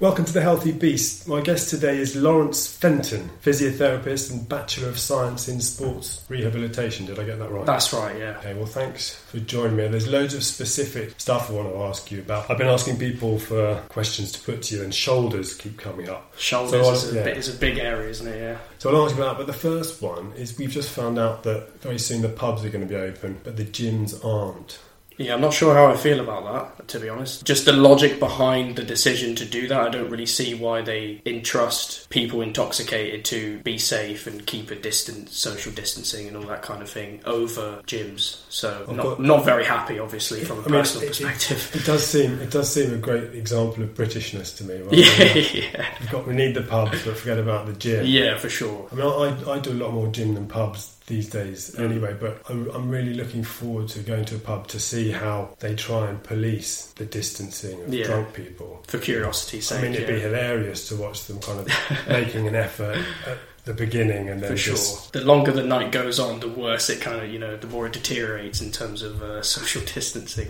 Welcome to The Healthy Beast. My guest today is Lawrence Fenton, physiotherapist and Bachelor of Science in Sports Rehabilitation. Did I get that right? That's right, yeah. Okay, well, thanks for joining me. There's loads of specific stuff I want to ask you about. I've been asking people for questions to put to you, and shoulders keep coming up. Shoulders So, is, a yeah. bit, is a big area, isn't it? Yeah. So I'll ask you about that. But the first one is we've just found out that very soon the pubs are going to be open, but the gyms aren't. Yeah, I'm not sure how I feel about that, to be honest. Just the logic behind the decision to do that, I don't really see why they entrust people intoxicated to be safe and keep a distance, social distancing and all that kind of thing over gyms. So, I've not, not very happy, obviously, from a I personal it- it- perspective. It does seem it does seem a great example of Britishness to me. Right? yeah, yeah. Got we need the pubs, but forget about the gym. Yeah, for sure. I mean, I, I do a lot more gym than pubs these days Mm. anyway, but I'm, I'm really looking forward to going to a pub to see how they try and police the distancing of Yeah. drunk people. For curiosity's sake. I mean, it'd be hilarious to watch them kind of making an effort at the beginning and then For sure. just. The longer the night goes on, the worse it kind of, you know, the more it deteriorates in terms of uh, social distancing.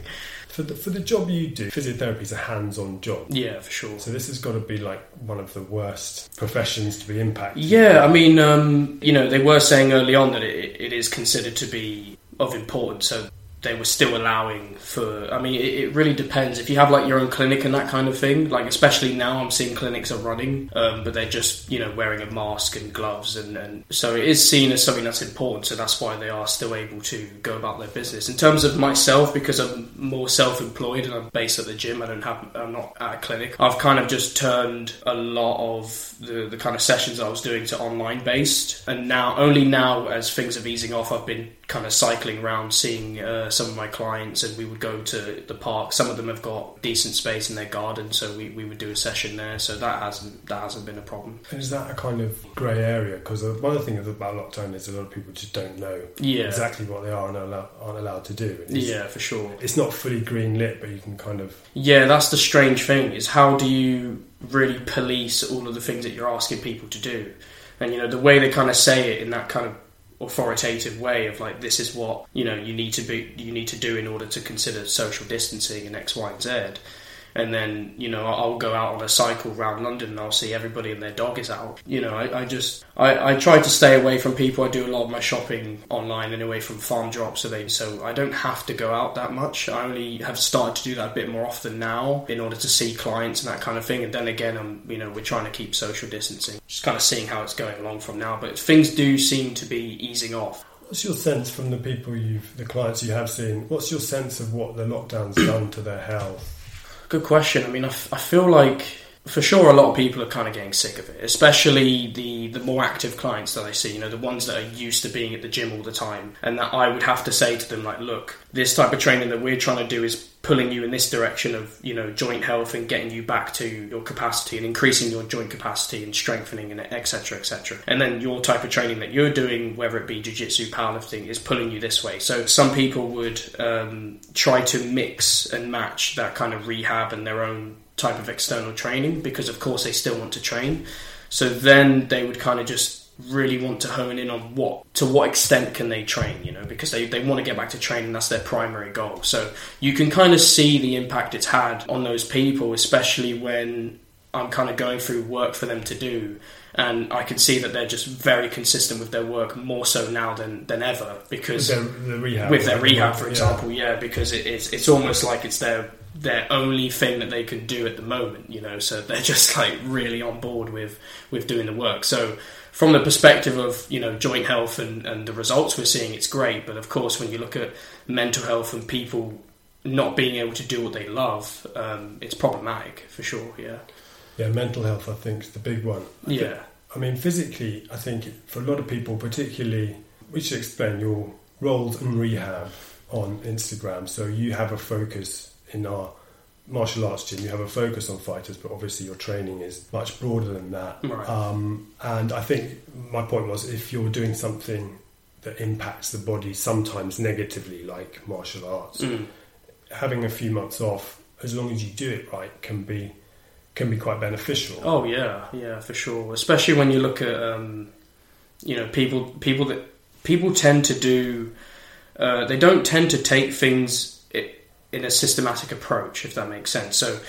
For the, for the job you do, physiotherapy is a hands on job. Yeah, for sure. So this has got to be like one of the worst professions to be impacted. Yeah, I mean, um, you know, they were saying early on that it, it is considered to be of importance, so they were still allowing for. I mean, it, it really depends. If you have like your own clinic and that kind of thing, like especially now, I'm seeing clinics are running, um, but they're just you know wearing a mask and gloves, and, and so it is seen as something that's important. So that's why they are still able to go about their business. In terms of myself, because I'm more self-employed and I'm based at the gym, I don't have, I'm not at a clinic. I've kind of just turned a lot of the, the kind of sessions I was doing to online based, and now only now as things are easing off, I've been kind of cycling around seeing uh, some of my clients, and we would go to the park. Some of them have got decent space in their garden, so we, we would do a session there. So that hasn't that hasn't been a problem. And is that a kind of grey area? Because one of the things about lockdown is a lot of people just don't know Yeah, exactly what they are and aren't allowed to do. Yeah, for sure. It's not fully green lit, but you can kind of. Yeah, that's the strange thing is how do you really police all of the things that you're asking people to do? And you know, the way they kind of say it in that kind of authoritative way of like this is what, you know, you need to be you need to do in order to consider social distancing and X, Y, and Z. And then, you know, I'll go out on a cycle around London and I'll see everybody and their dog is out. You know, I, I just I, I try to stay away from people. I do a lot of my shopping online and away from farm drops so so I don't have to go out that much. I only have started to do that a bit more often now in order to see clients and that kind of thing. And then again I'm you know, we're trying to keep social distancing. Just kind of seeing how it's going along from now. But things do seem to be easing off. What's your sense from the people you've, the clients you have seen? What's your sense of what the lockdown's done to their health? Good question. I mean, I, f- I feel like for sure a lot of people are kind of getting sick of it, especially the, the more active clients that I see, you know, the ones that are used to being at the gym all the time. And that I would have to say to them, like, look, this type of training that we're trying to do is pulling you in this direction of, you know, joint health and getting you back to your capacity and increasing your joint capacity and strengthening and etc cetera, et cetera. And then your type of training that you're doing, whether it be jiu-jitsu, powerlifting, is pulling you this way. So some people would um, try to mix and match that kind of rehab and their own type of external training because of course they still want to train. So then they would kind of just really want to hone in on what to what extent can they train you know because they, they want to get back to training. That's their primary goal. So you can kind of see the impact it's had on those people especially when i'm kind of going through work for them to do. And I can see that they're just very consistent with their work more so now than, than ever because With their, the rehab, with their rehab, for Yeah. example, yeah, because it, it's it's almost like it's their their only thing that they can do at the moment, you know. So they're just like really on board with with doing the work. So from the perspective of you know joint health and, and the results we're seeing, it's great. But of course, when you look at mental health and people not being able to do what they love, um, it's problematic for sure. Yeah, Yeah, mental health, I think, is the big one. I yeah, think- I mean, physically, I think for a lot of people, particularly, we should explain your roles in rehab on Instagram. So you have a focus in our martial arts gym. You have a focus on fighters, but obviously your training is much broader than that. Right. Um, and I think my point was, if you're doing something that impacts the body sometimes negatively, like martial arts, Mm. having a few months off, as long as you do it right, can be can be quite beneficial. Oh yeah, yeah, for sure. Especially when you look at um, you know people people that people tend to do. Uh, they don't tend to take things in a systematic approach, if that makes sense. So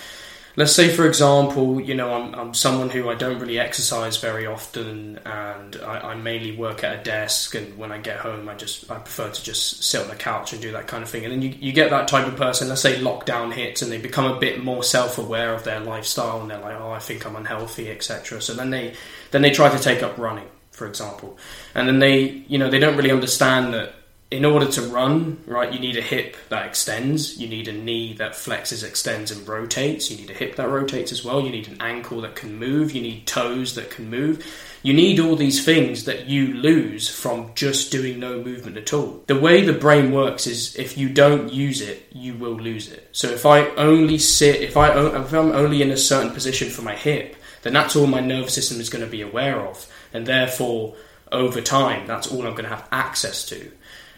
let's say for example you know I'm, I'm someone who i don't really exercise very often and I, I, mainly work at a desk and when i get home i just i prefer to just sit on the couch and do that kind of thing. And then you, you get that type of person let's say lockdown hits and they become a bit more self-aware of their lifestyle and they're like oh i think i'm unhealthy etc so then they then they try to take up running for example. And then they you know they don't really understand that in order to run, right, you need a hip that extends, you need a knee that flexes, extends, and rotates, you need a hip that rotates as well, you need an ankle that can move, you need toes that can move. You need all these things that you lose from just doing no movement at all. The way the brain works is if you don't use it, you will lose it. So if I only sit, if, I, if I'm only in a certain position for my hip, then that's all my nervous system is going to be aware of. And therefore, over time, that's all I'm going to have access to.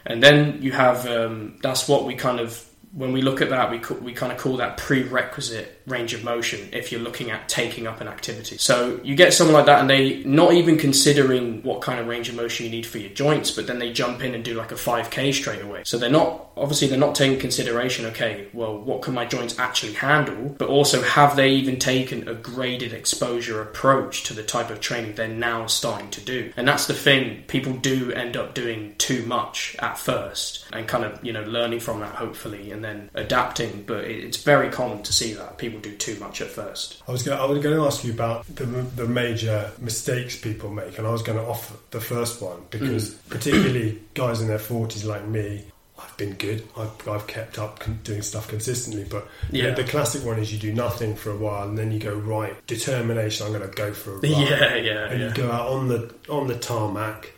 And then you have um, that's what we kind of when we look at that, we we kind of call that prerequisite range of motion if you're looking at taking up an activity. So you get someone like that, and they not even considering what kind of range of motion you need for your joints, but then they jump in and do like a 5k straight away. So they're not obviously they're not taking consideration. Okay, well, what can my joints actually handle? But also, have they even taken a graded exposure approach to the type of training they're now starting to do? And that's the thing. People do end up doing too much at first, and kind of you know learning from that hopefully, and then adapting. But it's very common to see that people people do too much at first. I was going, I was going to ask you about the, the major mistakes people make, and I was going to offer the first one because mm. particularly guys in their forties like me. I've been good. I've, I've kept up doing stuff consistently, but yeah. the, the, classic one is you do nothing for a while and then you go right determination. I'm going to go for a run. Yeah, yeah. And yeah. you go out on the on the tarmac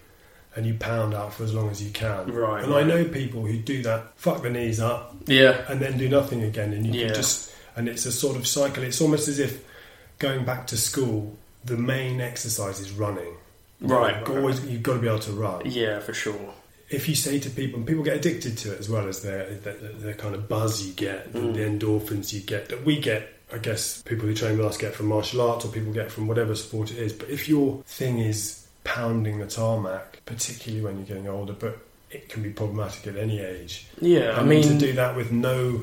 and you pound out for as long as you can. Right. And right. I know people who do that, fuck the knees up, yeah, and then do nothing again, and you yeah. can just and it's a sort of cycle. It's almost as if going back to school, the main exercise is running. Right. You've, always, you've got to be able to run. Yeah, for sure. If you say to people, and people get addicted to it as well as their the, kind of buzz you get, mm. the endorphins you get that we get. I guess people who train with us get from martial arts, or people get from whatever sport it is. But if your thing is pounding the tarmac, particularly when you're getting older, but it can be problematic at any age. Yeah, I mean to do that with no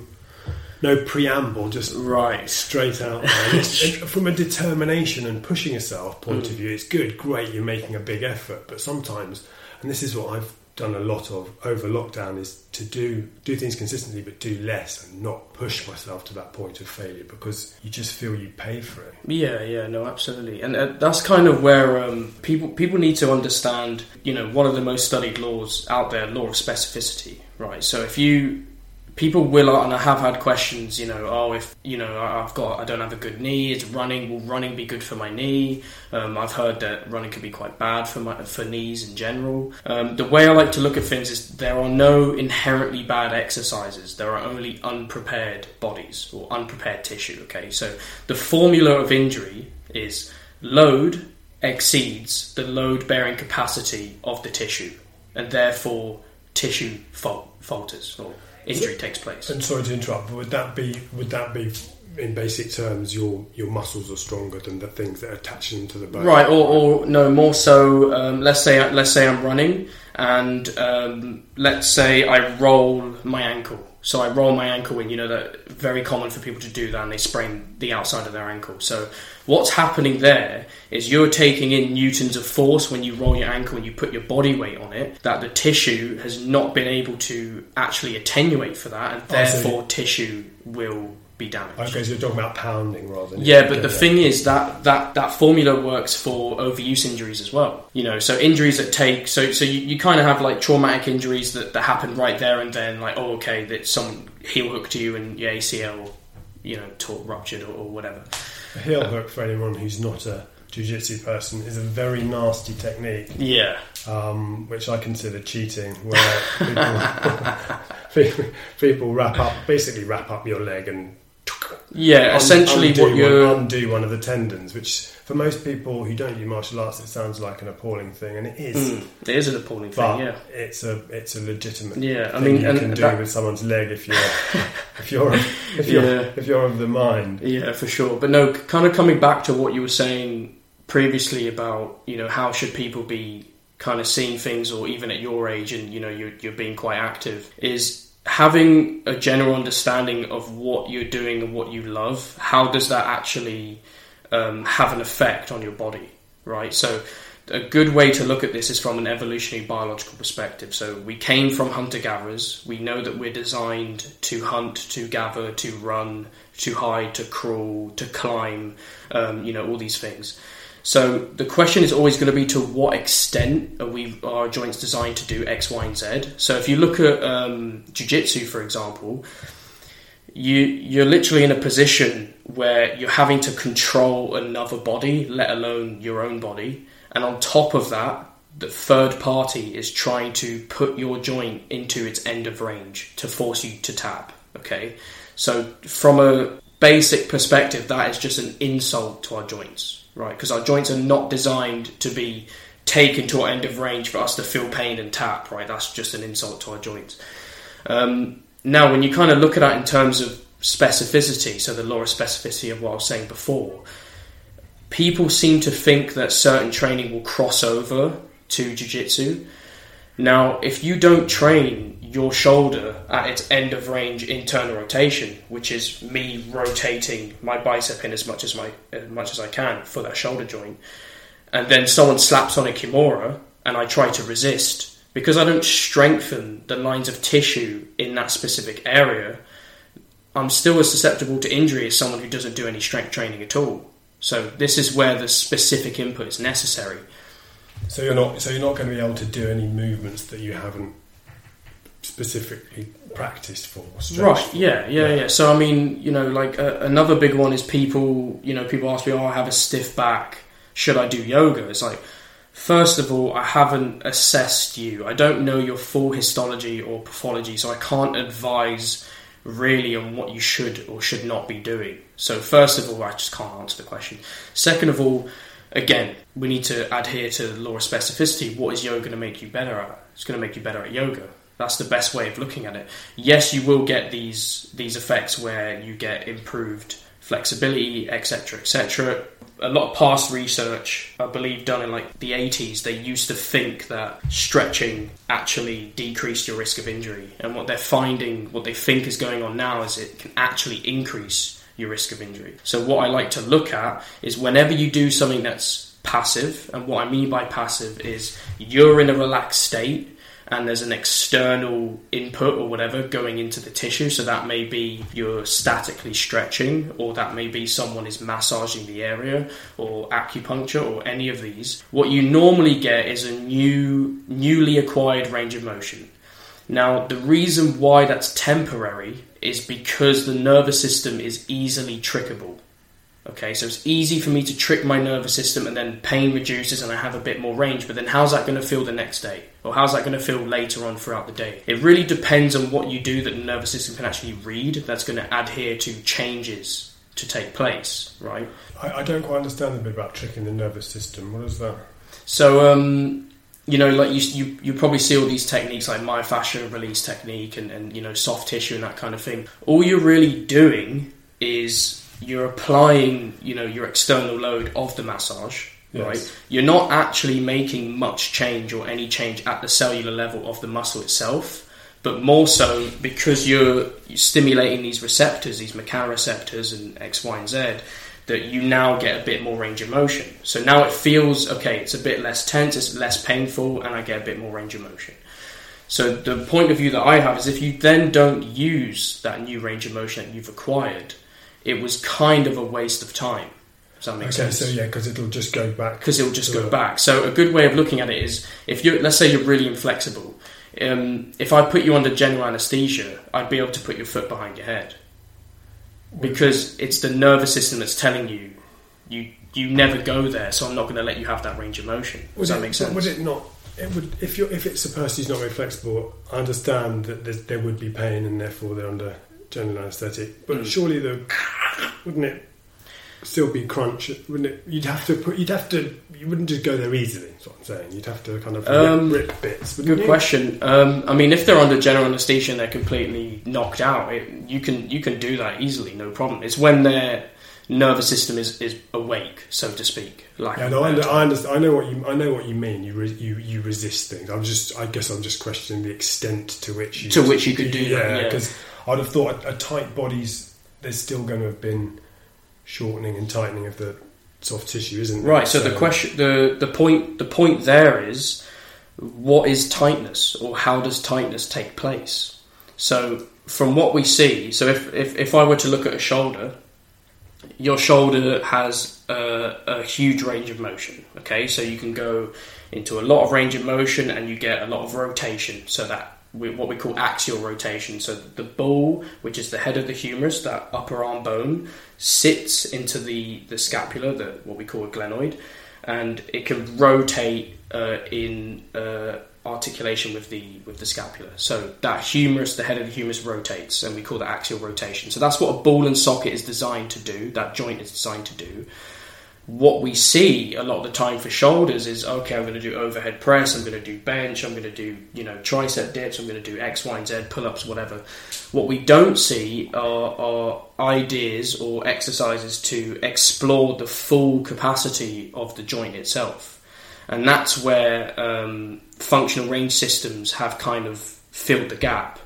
no preamble, just right straight out. from a determination and pushing yourself point mm. of view, it's good, great. You're making a big effort, but sometimes, and this is what I've done a lot of over lockdown, is to do do things consistently, but do less and not push myself to that point of failure because you just feel you pay for it. Yeah, yeah, no, absolutely, and uh, that's kind of where um, people people need to understand. You know, one of the most studied laws out there, law of specificity. Right. So if you people will and I have had questions you know oh if you know I've got I don't have a good knee is running will running be good for my knee? Um, I've heard that running can be quite bad for my for knees in general. Um, the way I like to look at things is there are no inherently bad exercises. There are only unprepared bodies or unprepared tissue okay? So the formula of injury is load exceeds the load bearing capacity of the tissue and therefore tissue falters or injury takes place. And sorry to interrupt, but would that be would that be in basic terms your your muscles are stronger than the things that are attaching to the bone? Right, or, or no, more so. Um, let's say let's say I'm running, and um, let's say I roll my ankle. So I roll my ankle in. You know that very common for people to do that, and they sprain the outside of their ankle. So what's happening there is you're taking in newtons of force when you roll your ankle and you put your body weight on it. That the tissue has not been able to actually attenuate for that, and therefore tissue will be damaged. Okay, so you're talking about pounding rather than yeah. But the thing is that that that formula works for overuse injuries as well. You know, so injuries that take so so you, you kind of have like traumatic injuries that, that happen right there and then. Like oh okay, that some heel hook to you and your ACL, you know, tore, ruptured or, or whatever. A heel hook for anyone who's not a jiu-jitsu person is a very nasty technique. Yeah. Um, which I consider cheating, where people, people, wrap up, basically wrap up your leg and yeah, essentially undo what you undo one of the tendons, which for most people who don't do martial arts, it sounds like an appalling thing, and it is. Mm, it is an appalling thing. Yeah, it's a it's a legitimate. Yeah, I mean, you can do that, with someone's leg if you're if you're if you're yeah. if you're of the mind. Yeah, for sure. But no, kind of coming back to what you were saying previously about you know how should people be kind of seeing things, or even at your age, and you know you're, you're being quite active is having a general understanding of what you're doing and what you love, how does that actually um, have an effect on your body, right? So, a good way to look at this is from an evolutionary biological perspective. So, we came from hunter gatherers. We know that we're designed to hunt, to gather, to run, to hide, to crawl, to climb, um, you know, all these things. So the question is always going to be to what extent are we our joints designed to do X, Y, and Z. So if you look at um, jiu-jitsu, for example, you you're literally in a position where you're having to control another body, let alone your own body, and on top of that, the third party is trying to put your joint into its end of range to force you to tap. Okay, so from a basic perspective, that is just an insult to our joints right? Because our joints are not designed to be taken to our end of range for us to feel pain and tap, right? That's just an insult to our joints. Um, now, when you kind of look at that in terms of specificity, so the law of specificity of what I was saying before, people seem to think that certain training will cross over to jiu-jitsu. Now, if you don't train your shoulder at its end of range internal rotation, which is me rotating my bicep in as much as my as much as I can for that shoulder joint, and then someone slaps on a kimura and I try to resist because I don't strengthen the lines of tissue in that specific area. I'm still as susceptible to injury as someone who doesn't do any strength training at all. So this is where the specific input is necessary. So you're not so you're not going to be able to do any movements that you haven't specifically practiced for. Right. For. Yeah, yeah. Yeah. So I mean, you know, like uh, another big one is people. You know, people ask me, "Oh, I have a stiff back. Should I do yoga?" It's like. First of all, I haven't assessed you. I don't know your full histology or pathology, so I can't advise really on what you should or should not be doing. So, first of all, I just can't answer the question. Second of all, again, we need to adhere to the law of specificity. What is yoga going to make you better at? It's going to make you better at yoga. That's the best way of looking at it. Yes, you will get these these effects where you get improved flexibility, etc., etc. A lot of past research, I believe, done in like the 80s, they used to think that stretching actually decreased your risk of injury. And what they're finding, what they think is going on now, is it can actually increase your risk of injury. So, what I like to look at is whenever you do something that's passive, and what I mean by passive is you're in a relaxed state and there's an external input or whatever going into the tissue. So that may be you're statically stretching, or that may be someone is massaging the area, or acupuncture, or any of these. What you normally get is a new, newly acquired range of motion. Now, the reason why that's temporary is because the nervous system is easily trickable. Okay, so it's easy for me to trick my nervous system and then pain reduces and I have a bit more range, but then how's that going to feel the next day? Or how's that going to feel later on throughout the day? It really depends on what you do that the nervous system can actually read that's going to adhere to changes to take place, right? I, I don't quite understand a bit about tricking the nervous system. What is that? So, um, you know, like you, you, you probably see all these techniques like myofascial release technique and, and, you know, soft tissue and that kind of thing. All you're really doing is you're applying, you know, your external load of the massage, yes. right? You're not actually making much change or any change at the cellular level of the muscle itself, but more so because you're stimulating these receptors, these mechanoreceptors and X, Y, and Z, that you now get a bit more range of motion. So now it feels okay, it's a bit less tense, it's less painful, and I get a bit more range of motion. So the point of view that I have is if you then don't use that new range of motion that you've acquired, it was kind of a waste of time. Does that make okay, sense? so yeah, because it'll just go back. Because it'll just go back. So a good way of looking at it is if you let's say you're really inflexible. Um, if I put you under general anesthesia, I'd be able to put your foot behind your head because it's the nervous system that's telling you you you never go there. So I'm not going to let you have that range of motion. Does would that it, make sense? Would it not? It would if you if it's a person who's not very flexible. I understand that there would be pain and therefore they're under general anaesthetic. But mm. surely the wouldn't it still be crunch? Wouldn't it? You'd have to put. You'd have to. You wouldn't just go there easily. That's what I'm saying. You'd have to kind of um, rip, rip, bits. Good you? question. Um, I mean, if they're under general anaesthesia and they're completely knocked out, it, you can you can do that easily, no problem. It's when they're nervous system is, is awake, so to speak. Like Yeah, no, I, I understand. I know what you. I know what you mean. You re, you you resist things. I'm just. I guess I'm just questioning the extent to which you To which you could do that, Yeah, yeah. I'd have thought a, a tight body's there's still going to have been shortening and tightening of the soft tissue, isn't there? Right. So the question, the the point, the point there is, what is tightness, or how does tightness take place? So from what we see, so if if, if I were to look at a shoulder, your shoulder has a, a huge range of motion. Okay, so you can go into a lot of range of motion, and you get a lot of rotation. So that what we call axial rotation. So the ball, which is the head of the humerus, that upper arm bone, sits into the the scapula, the what we call a glenoid, and it can rotate uh, in uh, articulation with the with the scapula. So that humerus, the head of the humerus, rotates, and we call that axial rotation. So that's what a ball and socket is designed to do. That joint is designed to do. What we see a lot of the time for shoulders is okay. I'm going to do overhead press. I'm going to do bench. I'm going to do you know tricep dips. I'm going to do X, Y, and Z pull ups, whatever. What we don't see are, are ideas or exercises to explore the full capacity of the joint itself, and that's where um, functional range systems have kind of filled the gap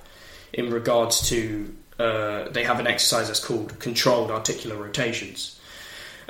in regards to uh, they have an exercise that's called controlled articular rotations.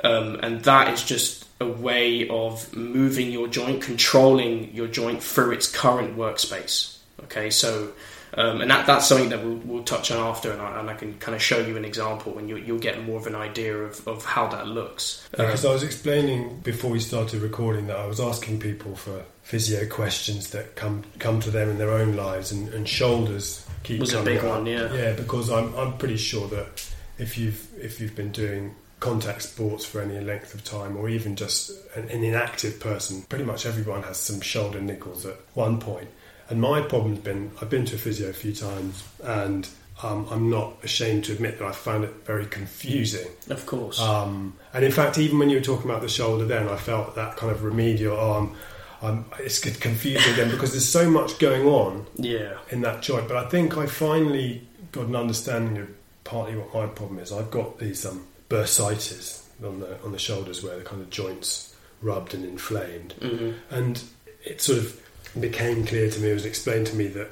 Um, and that is just a way of moving your joint, controlling your joint through its current workspace. Okay, so um, and that, that's something that we'll, we'll touch on after, and I, and I can kind of show you an example, and you, you'll get more of an idea of, of how that looks. Because I was explaining before we started recording that I was asking people for physio questions that come come to them in their own lives, and, and shoulders keep Was a coming big up. one, yeah. Yeah, because I'm I'm pretty sure that if you've if you've been doing contact sports for any length of time, or even just an, an inactive person, pretty much everyone has some shoulder niggles at one point. And my problem's been I've been to a physio a few times, and um, I'm not ashamed to admit that I found it very confusing. of course. Um, and in fact, even when you were talking about the shoulder, then I felt that kind of remedial arm. Um, it's confusing again because there's so much going on yeah. in that joint. But I think I finally got an understanding of partly what my problem is. I've got these um, bursitis on the on the shoulders where the kind of joints rubbed and inflamed, hmm and it sort of became clear to me. It was explained to me that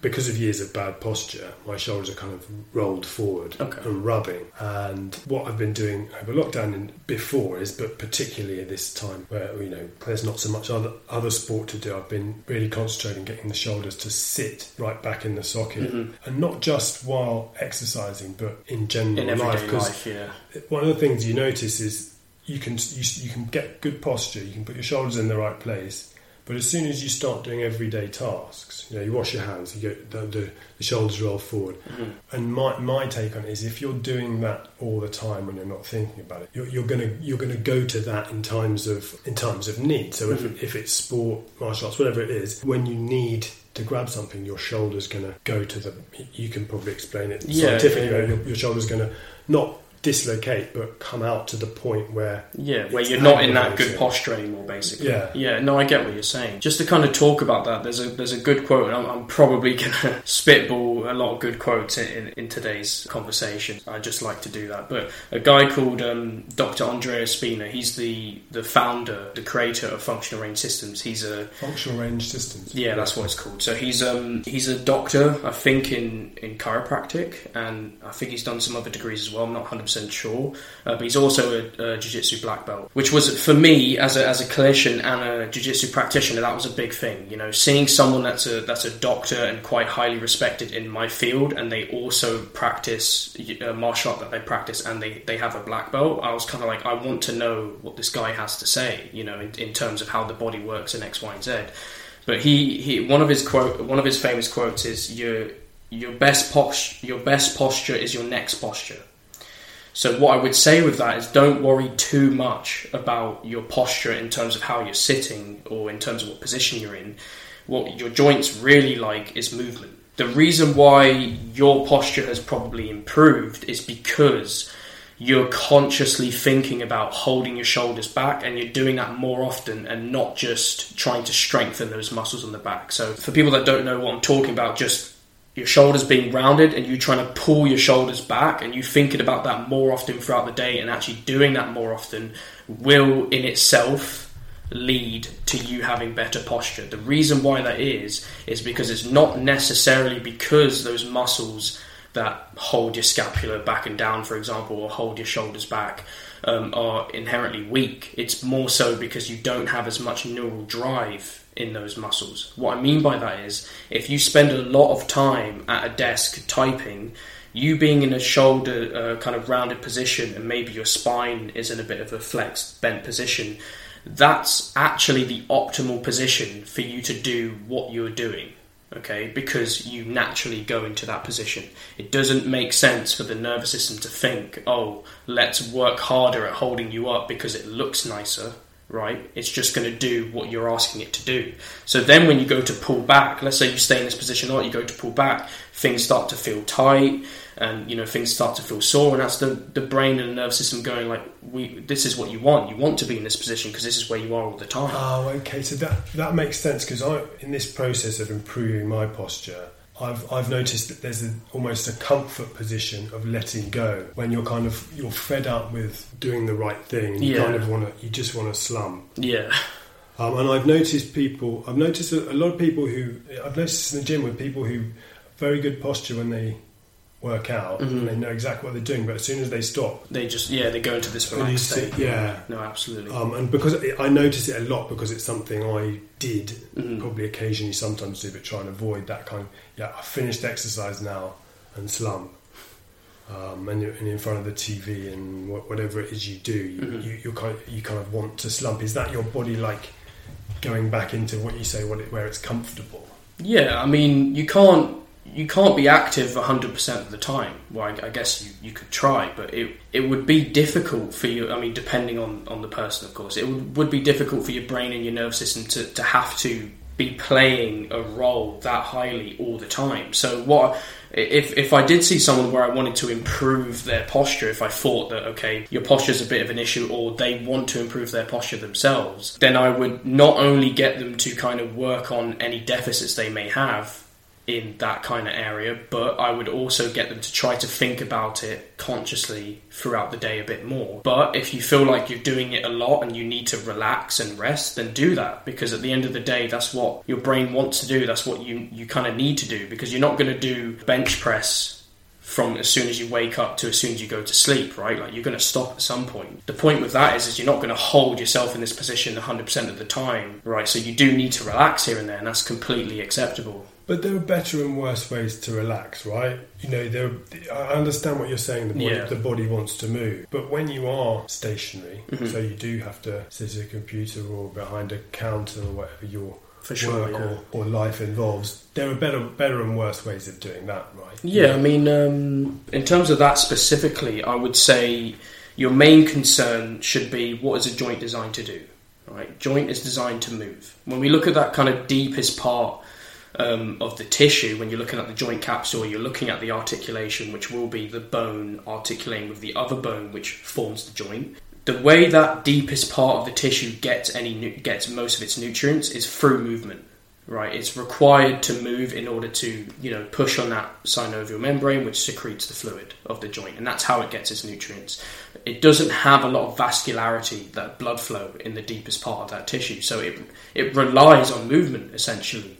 because of years of bad posture, my shoulders are kind of rolled forward Okay. and rubbing. And what I've been doing over lockdown and before is, but particularly at this time where you know there's not so much other other sport to do, I've been really concentrating getting the shoulders to sit right back in the socket, Mhm. and not just while exercising, but in general In life. Because yeah. one of the things you notice is you can you, you can get good posture, you can put your shoulders in the right place, but as soon as you start doing everyday tasks, you know, you wash your hands, you get the, the, the shoulders roll forward. Mhm. And my, my take on it is if you're doing that all the time when you're not thinking about it, you're, you're gonna you're gonna go to that in times of in times of need. So Mhm. if, if it's sport, martial arts, whatever it is, when you need to grab something, your shoulder's gonna go to the. You can probably explain it Yeah, scientifically. yeah, yeah. Your, your shoulder's gonna not dislocate, but come out to the point where Yeah, where you're not in that good posture anymore, basically. Yeah. yeah. No, I get what you're saying. Just to kind of talk about that, there's a there's a good quote, and I'm, I'm probably gonna spitball a lot of good quotes in, in, in today's conversation. I just like to do that. But a guy called um, Dr. Andreo Spina, he's the the founder, the creator of Functional Range Systems. He's a functional range systems. yeah, that's what it's called. So he's um he's a doctor, I think in in chiropractic, and I think he's done some other degrees as well. I'm not 100 percent sure, uh, but he's also a, a jiu-jitsu black belt, which was for me as a as a clinician and a jiu-jitsu practitioner that was a big thing. You know, seeing someone that's a that's a doctor and quite highly respected in my field, and they also practice uh, martial art that they practice, and they they have a black belt. I was kind of like, I want to know what this guy has to say. You know, in, in terms of how the body works in X, Y, and Z. But he, he one of his quote one of his famous quotes is your your best posture your best posture is your next posture. So what I would say with that is don't worry too much about your posture in terms of how you're sitting or in terms of what position you're in. What your joints really like is movement. The reason why your posture has probably improved is because you're consciously thinking about holding your shoulders back and you're doing that more often and not just trying to strengthen those muscles on the back. So for people that don't know what I'm talking about, just your shoulders being rounded and you trying to pull your shoulders back and you thinking about that more often throughout the day and actually doing that more often will in itself lead to you having better posture. The reason why that is is because it's not necessarily because those muscles that hold your scapula back and down, for example, or hold your shoulders back, um, are inherently weak. It's more so because you don't have as much neural drive in those muscles. What I mean by that is if you spend a lot of time at a desk typing, you being in a shoulder uh, kind of rounded position and maybe your spine is in a bit of a flexed bent position, that's actually the optimal position for you to do what you're doing. Okay, because you naturally go into that position. It doesn't make sense for the nervous system to think, oh, let's work harder at holding you up because it looks nicer right? It's just going to do what you're asking it to do. So then when you go to pull back, let's say you stay in this position or you go to pull back, things start to feel tight and you know things start to feel sore and that's the, the brain and the nervous system going like we this is what you want you want to be in this position because this is where you are all the time oh okay so that that makes sense because i in this process of improving my posture I've, I've noticed that there's a, almost a comfort position of letting go when you're kind of you're fed up with doing the right thing. You Yeah. kind of want to you just want to slump. yeah Um, and I've noticed people. I've noticed a, a lot of people who I've noticed in the gym with people who very good posture when they work out Mhm. and they know exactly what they're doing, but as soon as they stop, they just yeah they go into this relaxed sit- state yeah. no absolutely um, and because it, I notice it a lot because it's something I did Mhm. probably occasionally sometimes do, but try and avoid that kind of yeah. I finished exercise now and slump. Um, and you're and in front of the TV and wha- whatever it is you do, you, Mhm. you, you kind of, you kind of want to slump. Is that your body like going back into what you say, what it, where it's comfortable? Yeah, I mean, you can't you can't be active 100% of the time. Well, I, I guess you, you could try, but it it would be difficult for you. I mean, depending on, on the person, of course, it would, would be difficult for your brain and your nervous system to, to have to be playing a role that highly all the time. So what if if I did see someone where I wanted to improve their posture, if I thought that okay, your posture is a bit of an issue, or they want to improve their posture themselves, then I would not only get them to kind of work on any deficits they may have in that kind of area, but I would also get them to try to think about it consciously throughout the day a bit more. But if you feel like you're doing it a lot and you need to relax and rest, then do that because at the end of the day, that's what your brain wants to do. That's what you you kind of need to do because you're not going to do bench press from as soon as you wake up to as soon as you go to sleep, right? Like you're going to stop at some point. The point with that is, is you're not going to hold yourself in this position 100% of the time, right? So you do need to relax here and there, and that's completely acceptable. But there are better and worse ways to relax, right? You know, there. I understand what you're saying. The body, Yeah. the body wants to move, but when you are stationary, Mhm. so you do have to sit at a computer or behind a counter or whatever your For sure, work yeah. or, or life involves. There are better, better and worse ways of doing that, right? Yeah, I mean, um, in terms of that specifically, I would say your main concern should be what is a joint designed to do? Right, joint is designed to move. When we look at that kind of deepest part um, of the tissue, when you're looking at the joint capsule, you're looking at the articulation, which will be the bone articulating with the other bone, which forms the joint. The way that deepest part of the tissue gets any gets most of its nutrients is through movement right? It's required to move in order to, you know, push on that synovial membrane, which secretes the fluid of the joint, and that's how it gets its nutrients. It doesn't have a lot of vascularity, that blood flow in the deepest part of that tissue, so it it relies on movement essentially.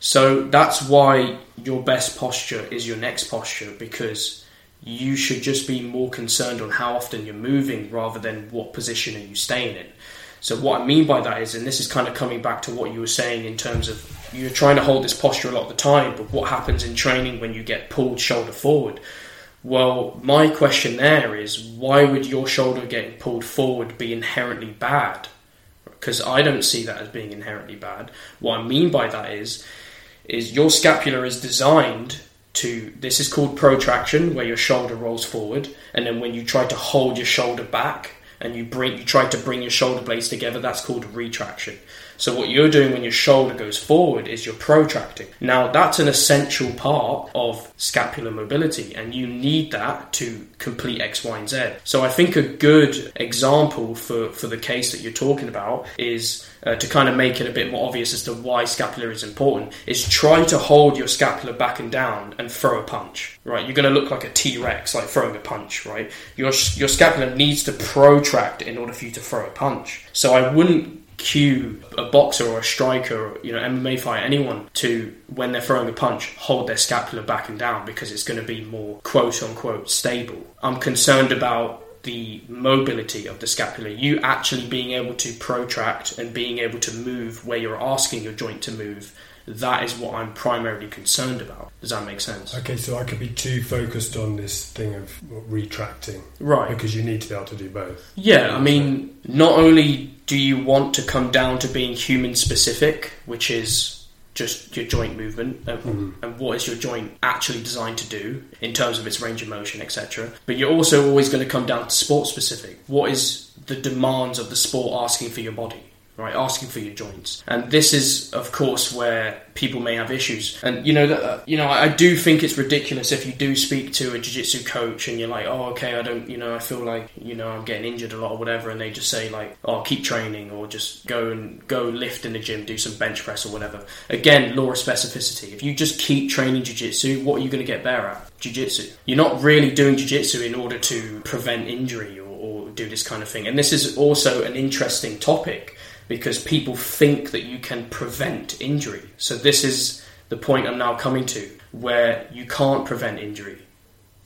So that's why your best posture is your next posture because you should just be more concerned on how often you're moving rather than what position are you staying in. So what I mean by that is, and this is kind of coming back to what you were saying in terms of you're trying to hold this posture a lot of the time, but what happens in training when you get pulled shoulder forward? Well, my question there is, why would your shoulder getting pulled forward be inherently bad? Because I don't see that as being inherently bad. What I mean by that is, is your scapula is designed to this is called protraction where your shoulder rolls forward and then when you try to hold your shoulder back and you bring you try to bring your shoulder blades together that's called retraction So what you're doing when your shoulder goes forward is you're protracting. Now that's an essential part of scapular mobility and you need that to complete X, Y, and Z. So I think a good example for, for the case that you're talking about is uh, to kind of make it a bit more obvious as to why scapular is important is try to hold your scapula back and down and throw a punch right you're going to look like a t-rex like throwing a punch right your, your scapula needs to protract in order for you to throw a punch so i wouldn't cue a boxer or a striker or you know MMA fighter anyone to when they're throwing a punch hold their scapula back and down because it's going to be more quote unquote stable. I'm concerned about the mobility of the scapula, you actually being able to protract and being able to move where you're asking your joint to move, that is what I'm primarily concerned about. Does that make sense? Okay, so I could be too focused on this thing of retracting. Right. Because you need to be able to do both. Yeah, I mean, not only do you want to come down to being human specific, which is just your joint movement and, mm-hmm. and, what is your joint actually designed to do in terms of its range of motion, etc. But you're also always going to come down to sport specific. What is the demands of the sport asking for your body? Right? Asking for your joints, and this is, of course, where people may have issues. And you know that you know I do think it's ridiculous if you do speak to a jiu-jitsu coach and you're like, oh, okay, I don't, you know, I feel like you know I'm getting injured a lot or whatever, and they just say like, oh, keep training or just go and go lift in the gym, do some bench press or whatever. Again, law of specificity. If you just keep training jiu-jitsu, what are you going to get better at? Jiu-jitsu. You're not really doing jiu-jitsu in order to prevent injury or, or do this kind of thing. And this is also an interesting topic because people think that you can prevent injury. So this is the point I'm now coming to where you can't prevent injury.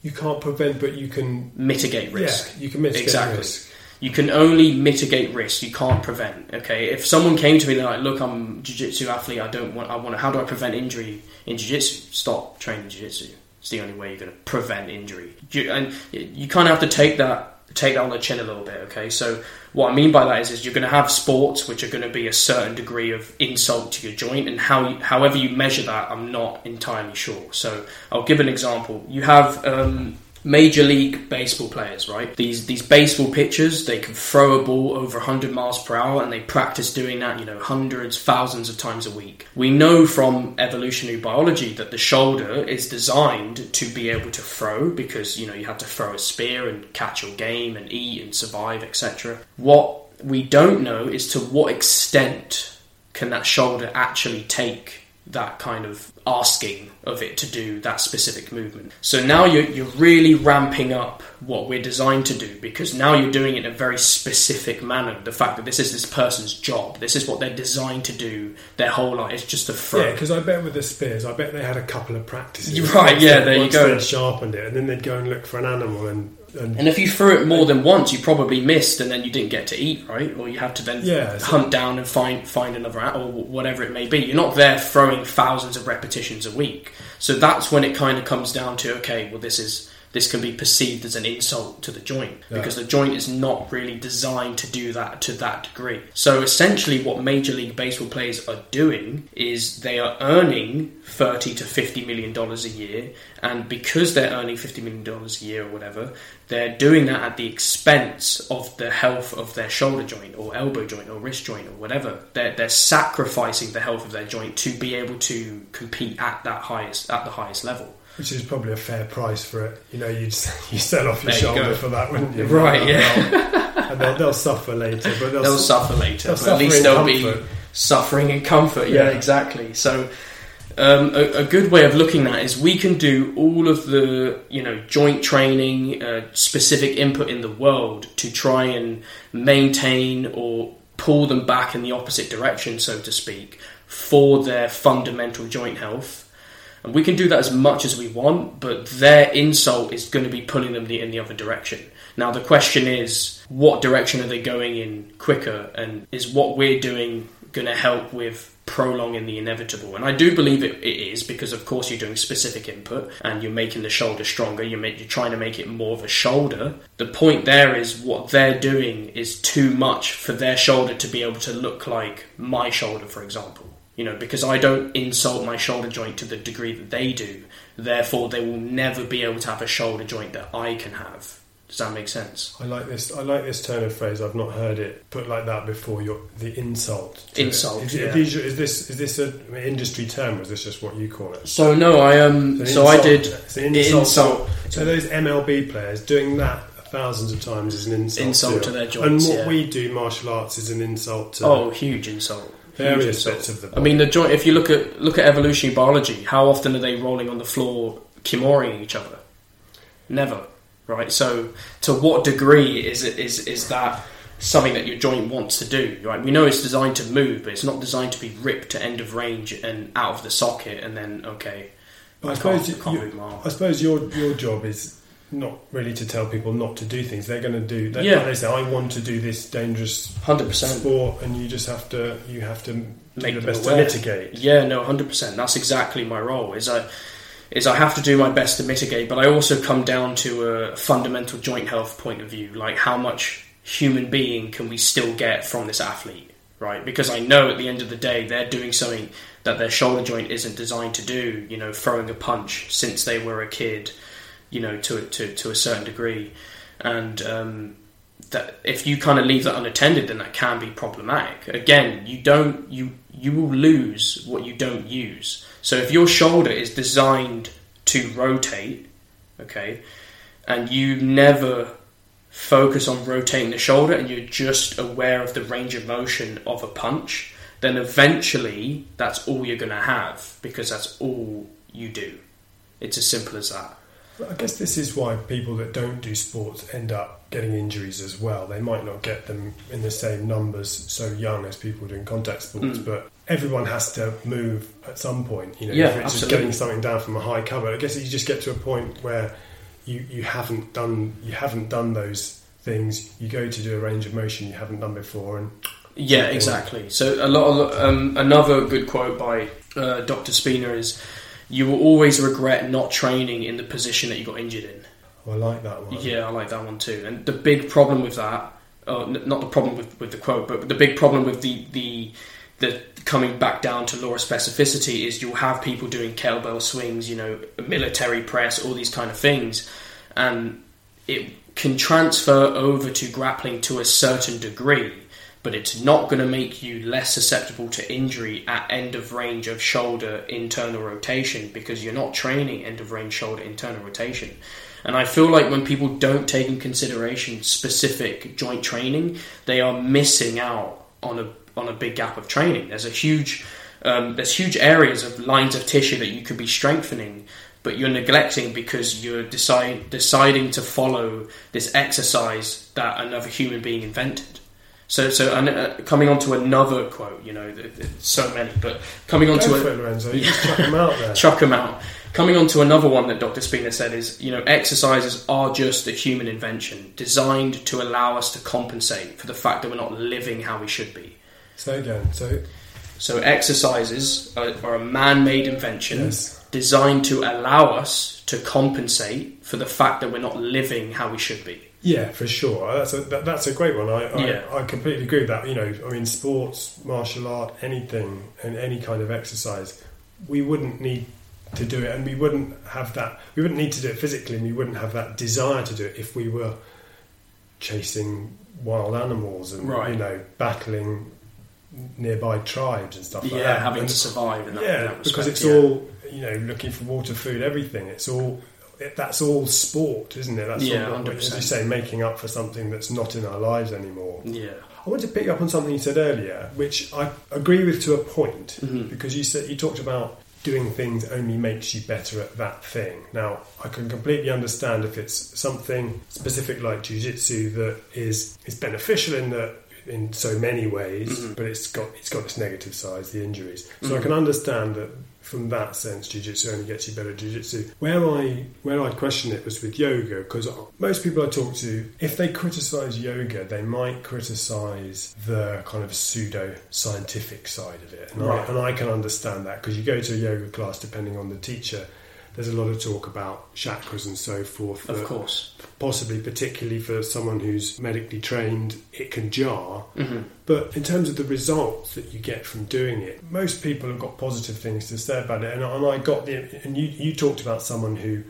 You can't prevent, but you can mitigate risk. Yeah, you can mitigate exactly. risk. You can only mitigate risk. You can't prevent. Okay, if someone came to me and like, "Look, I'm a jiu-jitsu athlete. I don't want. I want. To, how do I prevent injury in jiu-jitsu? Stop training jiu-jitsu. It's the only way you're going to prevent injury. You, and you kind of have to take that take that on the chin a little bit. Okay, so what I mean by that is, is you're going to have sports which are going to be a certain degree of insult to your joint, and how you, however you measure that, I'm not entirely sure. So I'll give an example. You have um, Major League Baseball players, right? These these baseball pitchers, they can throw a ball over 100 miles per hour, and they practice doing that, you know, hundreds, thousands of times a week. We know from evolutionary biology that the shoulder is designed to be able to throw because you know you have to throw a spear and catch your game and eat and survive, etc. What we don't know is to what extent can that shoulder actually take that kind of asking of it to do that specific movement. So now you're, you're really ramping up what we're designed to do because now you're doing it in a very specific manner. The fact that this is this person's job, this is what they're designed to do their whole life. It's just a throw. Yeah, because I bet with the spears, I bet they had a couple of practices. You're right, yeah, there you go. They sharpened it, and then they'd go and look for an animal and and, and, if you threw it more than once, you probably missed, and then you didn't get to eat, right? Or you had to then yeah, hunt down and find find another or whatever it may be. You're not there throwing thousands of repetitions a week, so that's when it kind of comes down to okay, well, this is this can be perceived as an insult to the joint yeah. because the joint is not really designed to do that to that degree. So essentially, what Major League Baseball players are doing is they are earning thirty to fifty million dollars a year, and because they're earning fifty million dollars a year or whatever, they're doing that at the expense of the health of their shoulder joint or elbow joint or wrist joint or whatever. They're, they're sacrificing the health of their joint to be able to compete at that highest at the highest level. Which is probably a fair price for it. You know, you you sell off your there shoulder you for that, wouldn't you? Right, yeah. and they'll, they'll, suffer later, but they'll, they'll suffer later. They'll but at least they'll comfort. be suffering in comfort. Yeah, yeah. exactly. So. Um, a, a, good way of looking at is we can do all of the you know joint training, uh, specific input in the world to try and maintain or pull them back in the opposite direction, so to speak, for their fundamental joint health and we can do that as much as we want, but their insult is going to be pulling them in the other direction. Now, the question is, what direction are they going in quicker? And is what we're doing going to help with prolonging the inevitable. And I do believe it, it is because, of course, you're doing specific input and you're making the shoulder stronger. You're, make, you're trying to make it more of a shoulder. The point there is what they're doing is too much for their shoulder to be able to look like my shoulder, for example. You know, because I don't insult my shoulder joint to the degree that they do, therefore they will never be able to have a shoulder joint that I can have. Does that make sense? I like this. I like this turn of phrase. I've not heard it put like that before. Your the insult. Insult, Is, yeah. is, is this is this an industry term, or is this just what you call it? So no, I um, so I did It's an insult. insult. So those MLB players doing that thousands of times is an insult. Insult to them. their joints, And what yeah. we do, martial arts, is an insult to Oh, huge insult. Various insult. bits of the. I mean, the joint. If you look at look at evolutionary biology, how often are they rolling on the floor, kimoring each other? Never, right? So, to what degree is it is is that something that your joint wants to do? Right? We know it's designed to move, but it's not designed to be ripped to end of range and out of the socket, and then okay, I I, suppose you- can't you- move my arm. I suppose your your job is not really to tell people not to do things. They're going to do. They, Yeah. they say, I want to do this dangerous Hundred percent. sport, and you just have to you have to Make the best aware. to mitigate. Yeah, no, hundred percent. That's exactly my role. Is I is I have to do my best to mitigate, but I also come down to a fundamental joint health point of view, like how much human being can we still get from this athlete, right? Because I know at the end of the day they're doing something that their shoulder joint isn't designed to do. You know, throwing a punch since they were a kid, you know, to to to a certain degree, and. Um, that if you kind of leave that unattended, then that can be problematic. Again, you don't you you will lose what you don't use. So if your shoulder is designed to rotate, okay, and you never focus on rotating the shoulder and you're just aware of the range of motion of a punch, then eventually that's all you're going to have because that's all you do. It's as simple as that. I guess this is why people that don't do sports end up getting injuries as well. They might not get them in the same numbers so young as people doing contact sports, Mm. but everyone has to move at some point. You know, Yeah, if it's just getting something down from a high cover. I guess you just get to a point where you, you haven't done you haven't done those things. You go to do a range of motion you haven't done before, and Yeah, exactly. So a lot of um, another good quote by uh, Dr. Spina is, "You will always regret not training in the position that you got injured in." Oh, I like that one. Yeah, I like that one too. And the big problem with that, uh, n- not the problem with, with the quote, but the big problem with the, the the coming back down to law of specificity is you'll have people doing kettlebell swings, you know, military press, all these kind of things, and it can transfer over to grappling to a certain degree. But it's not going to make you less susceptible to injury at end of range of shoulder internal rotation because you're not training end of range shoulder internal rotation. And I feel like when people don't take in consideration specific joint training, they are missing out on a on a big gap of training. There's a huge um, there's huge areas of lines of tissue that you could be strengthening, but you're neglecting because you're decide, deciding to follow this exercise that another human being invented. So, so and, uh, coming on to another quote, you know, th- th- so many, but coming on Go to a, it, Lorenzo. You just chuck them out there. chuck them out. Coming on to another one that Dr. Spina said is, you know, exercises are just a human invention designed to allow us to compensate for the fact that we're not living how we should be. Say again. So So exercises are, are a man-made invention yes, designed to allow us to compensate for the fact that we're not living how we should be. Yeah, for sure. That's a that, that's a great one. I, I Yeah. I completely agree with that. You know, I mean, sports, martial art, anything, and any kind of exercise, we wouldn't need to do it, and we wouldn't have that. We wouldn't need to do it physically, and we wouldn't have that desire to do it if we were chasing wild animals and Right. you know battling nearby tribes and stuff like yeah, that. having And- to survive in that, in yeah, that because it's yeah. all you know, looking for water, food, everything. It's all it, that's all sport, isn't it? That's Yeah, all, as you say, making up for something that's not in our lives anymore. Yeah. I want to pick up on something you said earlier, which I agree with to a point, Mhm. because you said you talked about doing things only makes you better at that thing. Now, I can completely understand if it's something specific like jiu-jitsu that is is beneficial in that in so many ways, Mhm. but it's got it's got its negative sides, the injuries. So I Mhm. can understand that from that sense, jiu-jitsu only gets you better jiu-jitsu. Where I where I question it was with yoga because most people I talk to, if they criticise yoga, they might criticise the kind of pseudo scientific side of it, and, Right. I, and I can understand that because you go to a yoga class, depending on the teacher. There's a lot of talk about chakras and so forth. Of course. Possibly, particularly for someone who's medically trained, it can jar. hmm But in terms of the results that you get from doing it, most people have got positive things to say about it. And, and I got the, and you, you talked about someone who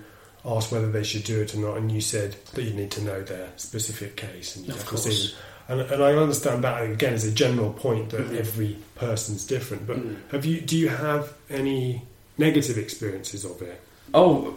asked whether they should do it or not, and you said that you need to know their specific case and you Of have to see course. them. And, and I understand that again as a general point that Mhm. every person's different. But Mm. have you? Do you have any negative experiences of it? Oh,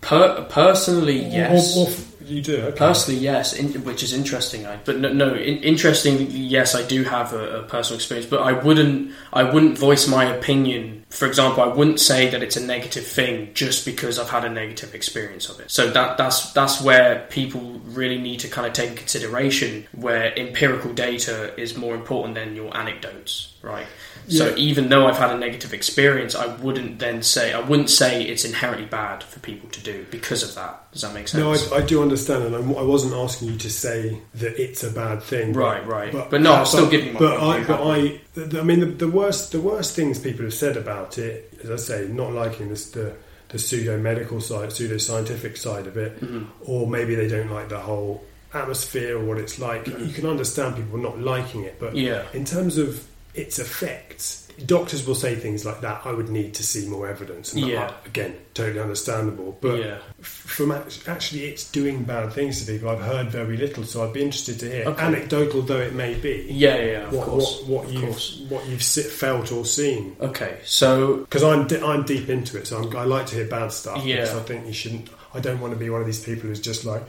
per- personally, yes. Or, or you do. Okay. Personally, yes, in, which is interesting. I, but no, no in, interesting. Yes, I do have a, a personal experience, but I wouldn't. I wouldn't voice my opinion. For example, I wouldn't say that it's a negative thing just because I've had a negative experience of it. So that that's that's where people really need to kind of take consideration where empirical data is more important than your anecdotes, right? So Yeah. even though I've had a negative experience, I wouldn't then say I wouldn't say it's inherently bad for people to do because of that. Does that make sense? No, I, I do understand, and I'm, I wasn't asking you to say that it's a bad thing. but- Right, right. But no, I'm still giving my But I, but. I, the, I mean, the, the worst, the worst things people have said about it, as I say, not liking this, the the pseudo medical side, pseudo scientific side of it, Mhm. or maybe they don't like the whole atmosphere or what it's like. You can understand people not liking it, but Yeah. in terms of its effects, doctors will say things like that. I would need to see more evidence. And Yeah. that- again, totally understandable. But yeah. from actually, it's doing bad things to people. I've heard very little, so I'd be interested to hear, Okay. anecdotal though it may be, Yeah, yeah, yeah, of what, course. what, what you've course. what you've felt or seen. Okay, so Because I'm di- I'm deep into it, so I'm, I like to hear bad stuff. Yeah. because I think you shouldn't. I don't want to be one of these people who's just like,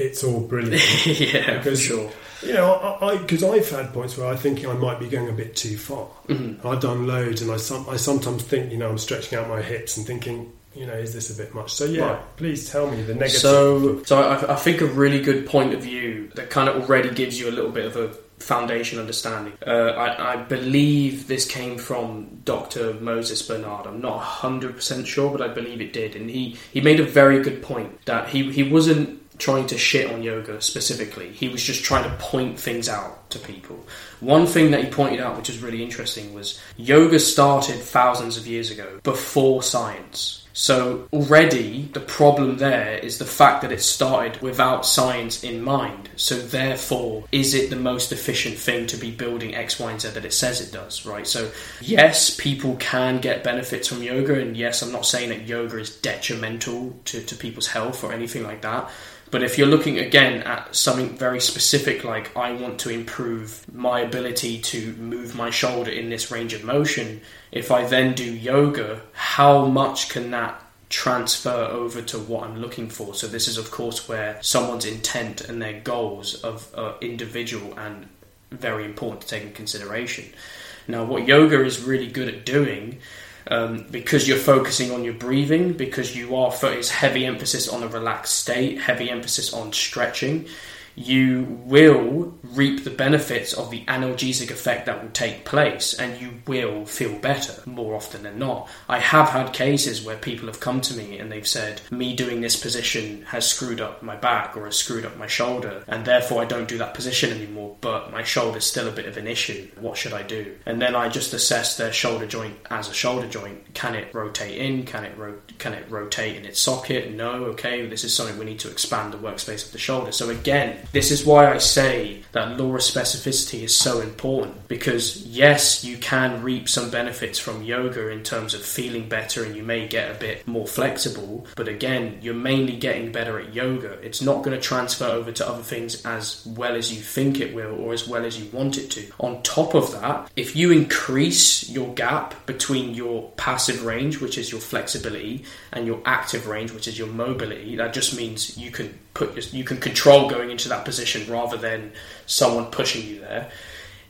it's all brilliant. yeah, for Because- sure. You know, I because I've had points where I think I might be going a bit too far. Mhm. I've done loads, and I some, I sometimes think you know I'm stretching out my hips and thinking you know is this a bit much? So yeah, Right. please tell me the negative. So, so I, I think a really good point of view that kind of already gives you a little bit of a foundation understanding. Uh, I, I believe this came from Dr. Moses Bernard. I'm not 100% sure, but I believe it did. And he, he made a very good point that he, he wasn't trying to shit on yoga specifically. He was just trying to point things out to people. One thing that he pointed out, which was really interesting, was yoga started thousands of years ago, before science. So already the problem there is the fact that it started without science in mind. So therefore, is it the most efficient thing to be building X, Y, and Z that it says it does, right? So yes, people can get benefits from yoga, and yes, I'm not saying that yoga is detrimental to, to people's health or anything like that. But if you're looking again at something very specific, like I want to improve my ability to move my shoulder in this range of motion, if I then do yoga, how much can that transfer over to what I'm looking for? So, this is, of course, where someone's intent and their goals of uh, individual and very important to take in consideration. Now, what yoga is really good at doing um, because you're focusing on your breathing, because you are it's heavy emphasis on a relaxed state, heavy emphasis on stretching. You will reap the benefits of the analgesic effect that will take place, and you will feel better more often than not. I have had cases where people have come to me and they've said, Me doing this position has screwed up my back or has screwed up my shoulder, and therefore I don't do that position anymore, but my shoulder's still a bit of an issue. What should I do? And then I just assess their shoulder joint as a shoulder joint. Can it rotate in? Can it ro- can it rotate in its socket? No. Okay, this is something we need to expand the workspace of the shoulder. So again, this is why I say that law of specificity is so important because yes, you can reap some benefits from yoga in terms of feeling better and you may get a bit more flexible, but again, you're mainly getting better at yoga. It's not going to transfer over to other things as well as you think it will or as well as you want it to. On top of that, if you increase your gap between your passive range, which is your flexibility, and your active range, which is your mobility, that just means you can put your, you can control going into that position rather than someone pushing you there.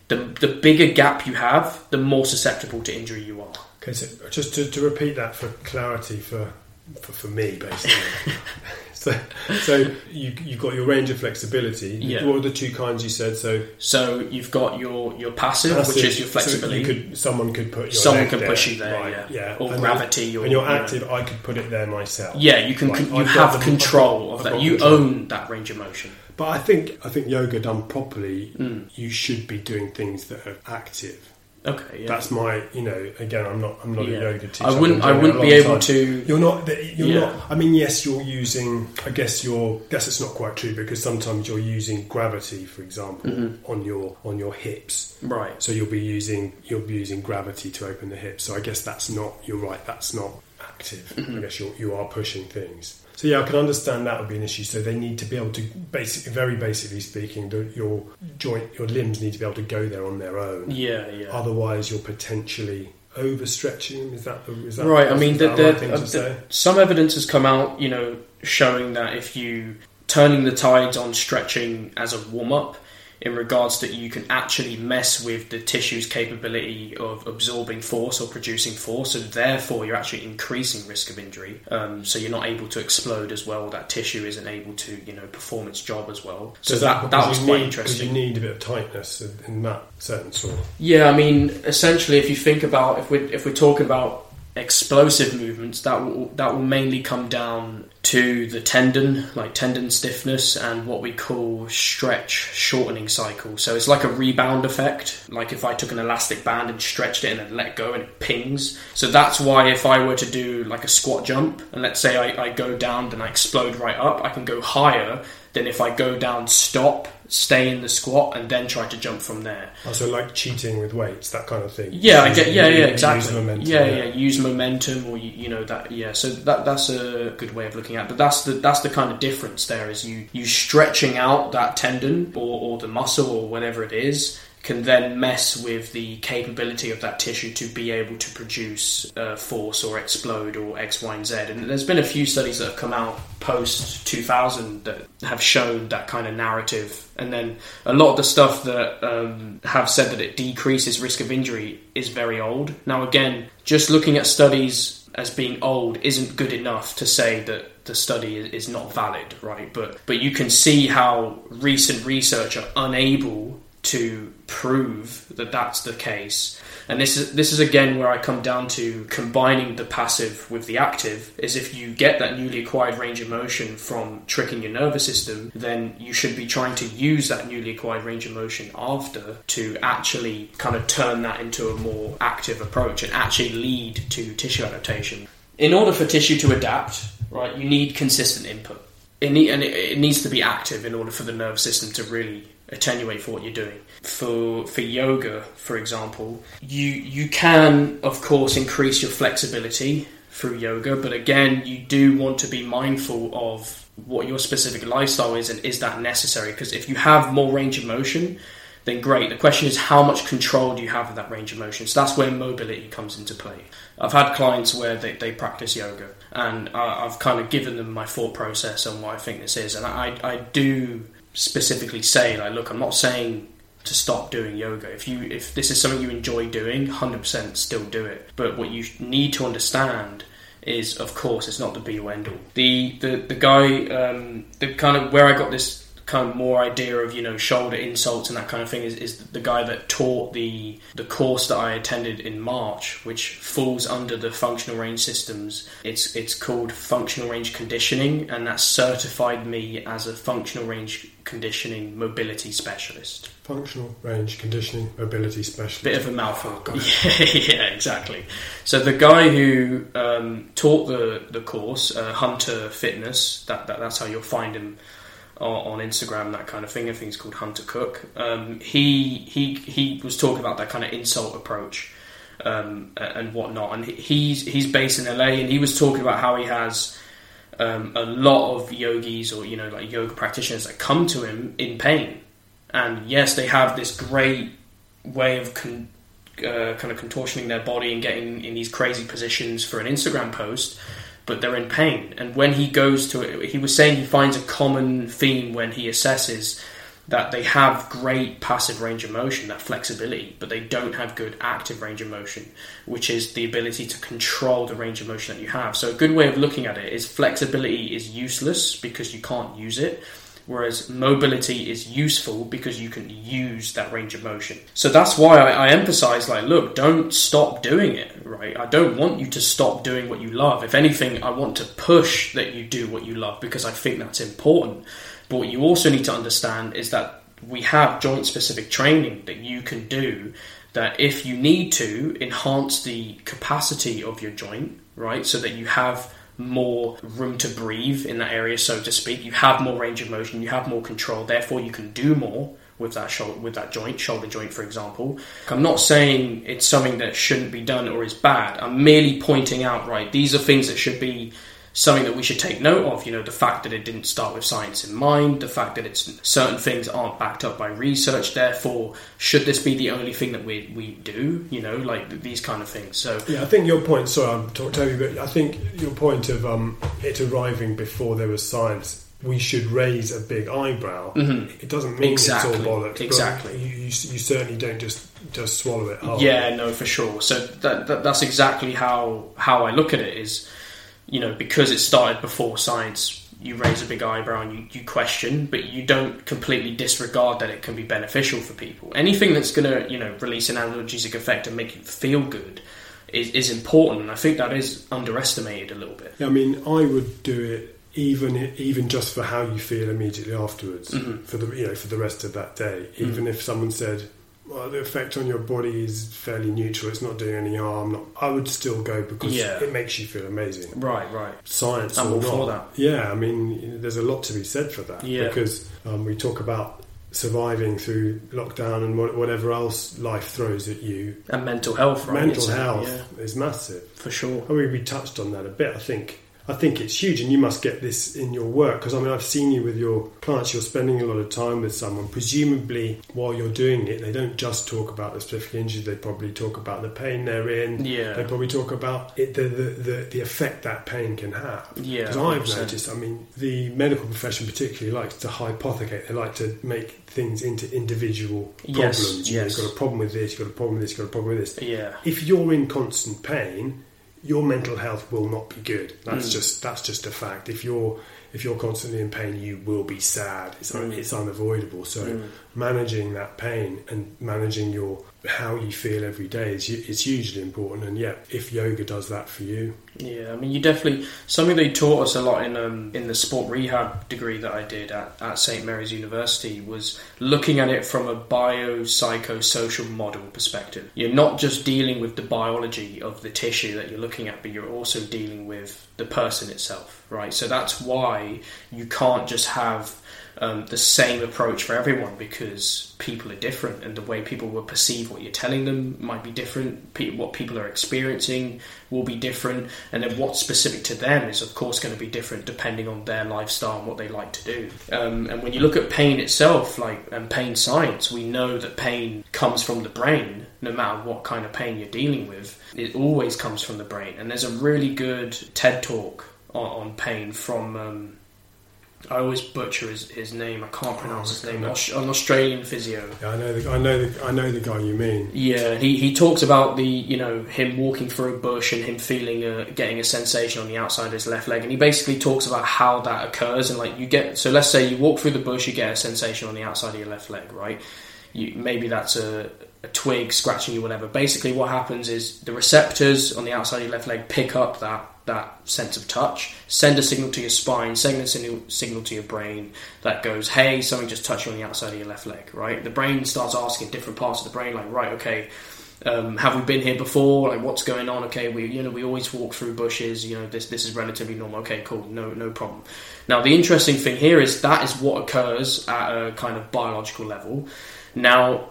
The, the bigger gap you have, the more susceptible to injury you are. Okay, so just to, to repeat that for clarity for for, for me, basically. so, so you you've got your range of flexibility. Yeah. What are the two kinds you said? So So you've got your, your passive, which is your so flexibility. you could, someone could put your Someone there, push you there, right, yeah. yeah. Or And gravity, or- and you're you know. active. I could put it there myself. yeah, you can you I've have the- control I've of that. You control. own that range of motion. But I think I think yoga done properly, Mm. you should be doing things that are active. Okay, yeah. That's my, you know, again, I'm not, I'm not Yeah. a yoga teacher. I wouldn't I wouldn't be able time. to You're not. You're Yeah. not. I mean, yes, you're using. I guess you're. I Guess it's not quite true because sometimes you're using gravity, for example, Mm-hmm. on your on your hips. Right. So you'll be using you'll be using gravity to open the hips. So I guess that's not. You're right. That's not active. I guess you're, you are pushing things. So yeah, I can understand that would be an issue. So they need to be able to, basically, very basically speaking, the, your joint, your limbs need to be able to go there on their own. Yeah, yeah. Otherwise, you're potentially overstretching. Is that the, is that right? I mean, the, the, right thing uh, the- some evidence has come out, you know, showing that if you turning the tides on stretching as a warm up, in regards that you can actually mess with the tissue's capability of absorbing force or producing force, and therefore you're actually increasing risk of injury. Um, so you're not able to explode as well. That tissue isn't able to, you know, perform its job as well. So Is that that was you quite need, interesting. You need a bit of tightness in, in that sense, or Yeah, I mean, essentially, if you think about if we're if we're talking about explosive movements, that will that will mainly come down to the tendon, like tendon stiffness, and what we call stretch shortening cycle. So it's like a rebound effect. Like if I took an elastic band and stretched it and then let go and it pings. So that's why if I were to do like a squat jump, and let's say I, I go down, then I explode right up, I can go higher than if I go down, stop, stay in the squat, and then try to jump from there. Oh, also like cheating with weights, that kind of thing. Yeah, I get. Yeah, use- yeah, use exactly. momentum, yeah, yeah, Use momentum, or you, you know that. Yeah, so that that's a good way of looking at. it. But that's the that's the kind of difference. There is you you stretching out that tendon or, or the muscle or whatever it is can then mess with the capability of that tissue to be able to produce uh, force or explode or X, Y, and Z. And there's been a few studies that have come out post 2000 that have shown that kind of narrative. And then a lot of the stuff that um, have said that it decreases risk of injury is very old. Now, again, just looking at studies as being old isn't good enough to say that the study is not valid, right? But but you can see how recent research are unable to prove that that's the case. And this is this is again where I come down to combining the passive with the active. Is if you get that newly acquired range of motion from tricking your nervous system, then you should be trying to use that newly acquired range of motion after to actually kind of turn that into a more active approach and actually lead to tissue adaptation. In order for tissue to adapt, right, you need consistent input. It need, and it, it needs to be active in order for the nervous system to really attenuate for what you're doing. For for yoga, for example, you you can of course increase your flexibility through yoga, but again, you do want to be mindful of what your specific lifestyle is and is that necessary? Because if you have more range of motion, then great. The question is how much control do you have of that range of motion? So that's where mobility comes into play. I've had clients where they, they practice yoga, and I, I've kind of given them my thought process on what I think this is, and I, I do specifically say like, look, I'm not saying to stop doing yoga. If you if this is something you enjoy doing, 100% still do it. But what you need to understand is, of course, it's not the be all end all. The the the guy, um, the kind of where I got this kind of more idea of you know shoulder insults and that kind of thing is, is the guy that taught the the course that I attended in March, which falls under the functional range systems. It's it's called functional range conditioning, and that certified me as a functional range conditioning mobility specialist. Functional range conditioning mobility specialist. Bit of a mouthful. Got Yeah, yeah, exactly. So the guy who um, taught the the course, uh, Hunter Fitness, that, that that's how you'll find him on, Instagram, that kind of thing. I think called Hunter Cook. Um, he he he was talking about that kind of insult approach um, and whatnot, and he's he's based in LA, and he was talking about how he has. Um, a lot of yogis or you know like yoga practitioners that come to him in pain and yes they have this great way of con- uh, kind of contortioning their body and getting in these crazy positions for an Instagram post, but they're in pain. And when he goes to it, he was saying he finds a common theme when he assesses that they have great passive range of motion, that flexibility, but they don't have good active range of motion, which is the ability to control the range of motion that you have. So a good way of looking at it is flexibility is useless because you can't use it whereas mobility is useful because you can use that range of motion. So that's why I, I emphasize, like, look, don't stop doing it, right? I don't want you to stop doing what you love. If anything, I want to push that you do what you love because I think that's important. But what you also need to understand is that we have joint specific training that you can do that if you need to enhance the capacity of your joint, right, so that you have more room to breathe in that area, so to speak. You have more range of motion, you have more control, therefore, you can do more with that shoulder, with that joint, shoulder joint, for example. I'm not saying it's something that shouldn't be done or is bad. I'm merely pointing out, right, these are things that should be something that we should take note of. You know, the fact that it didn't start with science in mind, the fact that it's certain things aren't backed up by research. Therefore, should this be the only thing that we we do? You know, like these kind of things. So yeah, I think your point. Sorry, I'm talking to you, but I think your point of um, it arriving before there was science. We should raise a big eyebrow. Mhm. It doesn't mean Exactly, it's all bollocks. exactly. You, you, you certainly don't just just swallow it. Yeah, no, for sure. So that, that that's exactly how how I look at it. Is you know because it started before science, you raise a big eyebrow and you, you question, but you don't completely disregard that it can be beneficial for people. Anything that's going to you know release an analgesic effect and make you feel good is, is important, and I think that is underestimated a little bit. I mean, I would do it even even just for how you feel immediately afterwards, Mhm. for the you know for the rest of that day. Mm. Even if someone said, "Well, the effect on your body is fairly neutral; it's not doing any harm," not, I would still go because Yeah. it makes you feel amazing. Right, right. Science I'm or all not, that. yeah. I mean, there's a lot to be said for that Yeah. because um, we talk about surviving through lockdown and whatever else life throws at you. And mental health, right? Mental It's, health yeah, is massive. for sure. I mean, we touched on that a bit. I think I think it's huge, and you must get this in your work because I mean, I've seen you with your clients. You're spending a lot of time with someone. Presumably, while you're doing it, they don't just talk about the specific injury. They probably talk about the pain they're in. Yeah. They probably talk about it, the, the, the the effect that pain can have. yeah. Because I've 100%. noticed, I mean, the medical profession particularly likes to hypothecate. They like to make things into individual Yes, problems. You yes. you've got a problem with this, you've got a problem with this, you've got a problem with this Yeah, if you're in constant pain, your mental health will not be good. That's Mm. just that's just a fact. If you're if you're constantly in pain, you will be sad. It's un- Mm. it's unavoidable. So Mm. managing that pain and managing your how you feel every day is is hugely important. And yeah, if yoga does that for you, Yeah, I mean, you definitely something they taught us a lot in um, in the sport rehab degree that I did at, at St Mary's University was looking at it from a biopsychosocial model perspective. You're not just dealing with the biology of the tissue that you're looking at, but you're also dealing with the person itself, right? So that's why you can't just have um, the same approach for everyone because people are different and the way people will perceive what you're telling them might be different. Pe- what people are experiencing will be different, and then what's specific to them is, of course, going to be different depending on their lifestyle and what they like to do. Um, and when you look at pain itself, like and pain science, we know that pain comes from the brain. No matter what kind of pain you're dealing with, it always comes from the brain. And there's a really good TED talk on, on pain from. Um, I always butcher his, his name. I can't pronounce his name. An Australian physio. yeah, I know the, I know the, I know the guy you mean. Yeah, he, he talks about the you know him walking through a bush and him feeling a, getting a sensation on the outside of his left leg, and he basically talks about how that occurs and like you get so let's say you walk through the bush, you get a sensation on the outside of your left leg, right? You maybe that's a, a twig scratching you, whatever. Basically, what happens is the receptors on the outside of your left leg pick up that that sense of touch, send a signal to your spine, send a signal, signal to your brain that goes, hey, something just touched you on the outside of your left leg, right? The brain starts asking different parts of the brain, like, right, okay, um, have we been here before? Like, what's going on? Okay, we, you know, we always walk through bushes. You know, this this is relatively normal. Okay, cool, no no problem. Now, the interesting thing here is that is what occurs at a kind of biological level. Now,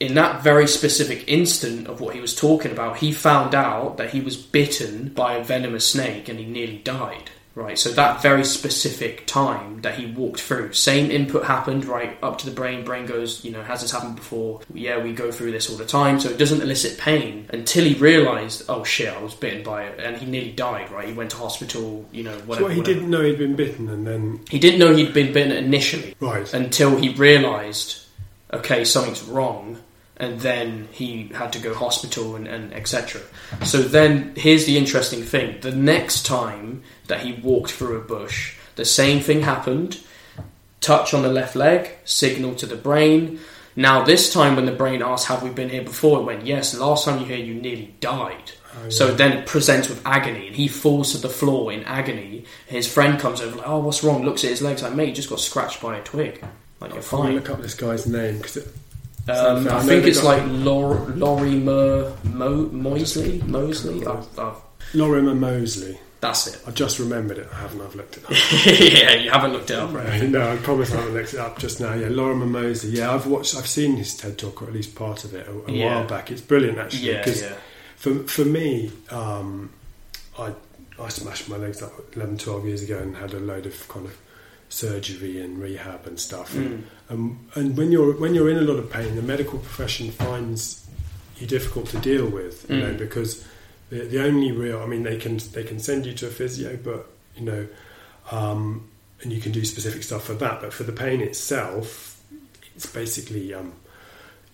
in that very specific instant of what he was talking about, he found out that he was bitten by a venomous snake and he nearly died. Right, so that very specific time that he walked through, same input happened, right, up to the brain. Brain goes, you know, has this happened before? Yeah, we go through this all the time, so it doesn't elicit pain until he realised, oh shit, I was bitten by it, and he nearly died, right? He went to hospital, you know, So whatever. what, he whatever. didn't know he'd been bitten, and then He didn't know he'd been bitten initially right. until he realised, okay, something's wrong, and then he had to go hospital and, and etc. So then, here's the interesting thing: the next time that he walked through a bush, the same thing happened. Touch on the left leg, signal to the brain. Now, this time when the brain asked, "Have we been here before?" it went, "Yes." Last time you here, you nearly died. Oh, So then it presents with agony, and he falls to the floor in agony. His friend comes over, like, "Oh, what's wrong?" Looks at his legs, like, "Mate, you just got scratched by a twig. Like, you're fine." look up this guy's name because Um, I think it's like Lor- Lorimer Mo- Moisley. Moseley. I've, I've, Lorimer Moseley. That's it. I just remembered it. I haven't. I've looked it up. yeah, you haven't looked it up, right? no, I promise I haven't looked it up just now. Yeah, Lorimer Moseley. Yeah, I've watched. I've seen his TED talk or at least part of it a, a Yeah. while back. It's brilliant actually. Yeah, yeah. For for me, um, I I smashed my legs up 11, 12 years ago and had a load of kind of surgery and rehab and stuff. Mm. Um, and when you're when you're in a lot of pain, the medical profession finds you difficult to deal with, you know, Mm. because the, the only real, I mean, they can they can send you to a physio, but you know, um, and you can do specific stuff for that. But for the pain itself, it's basically um,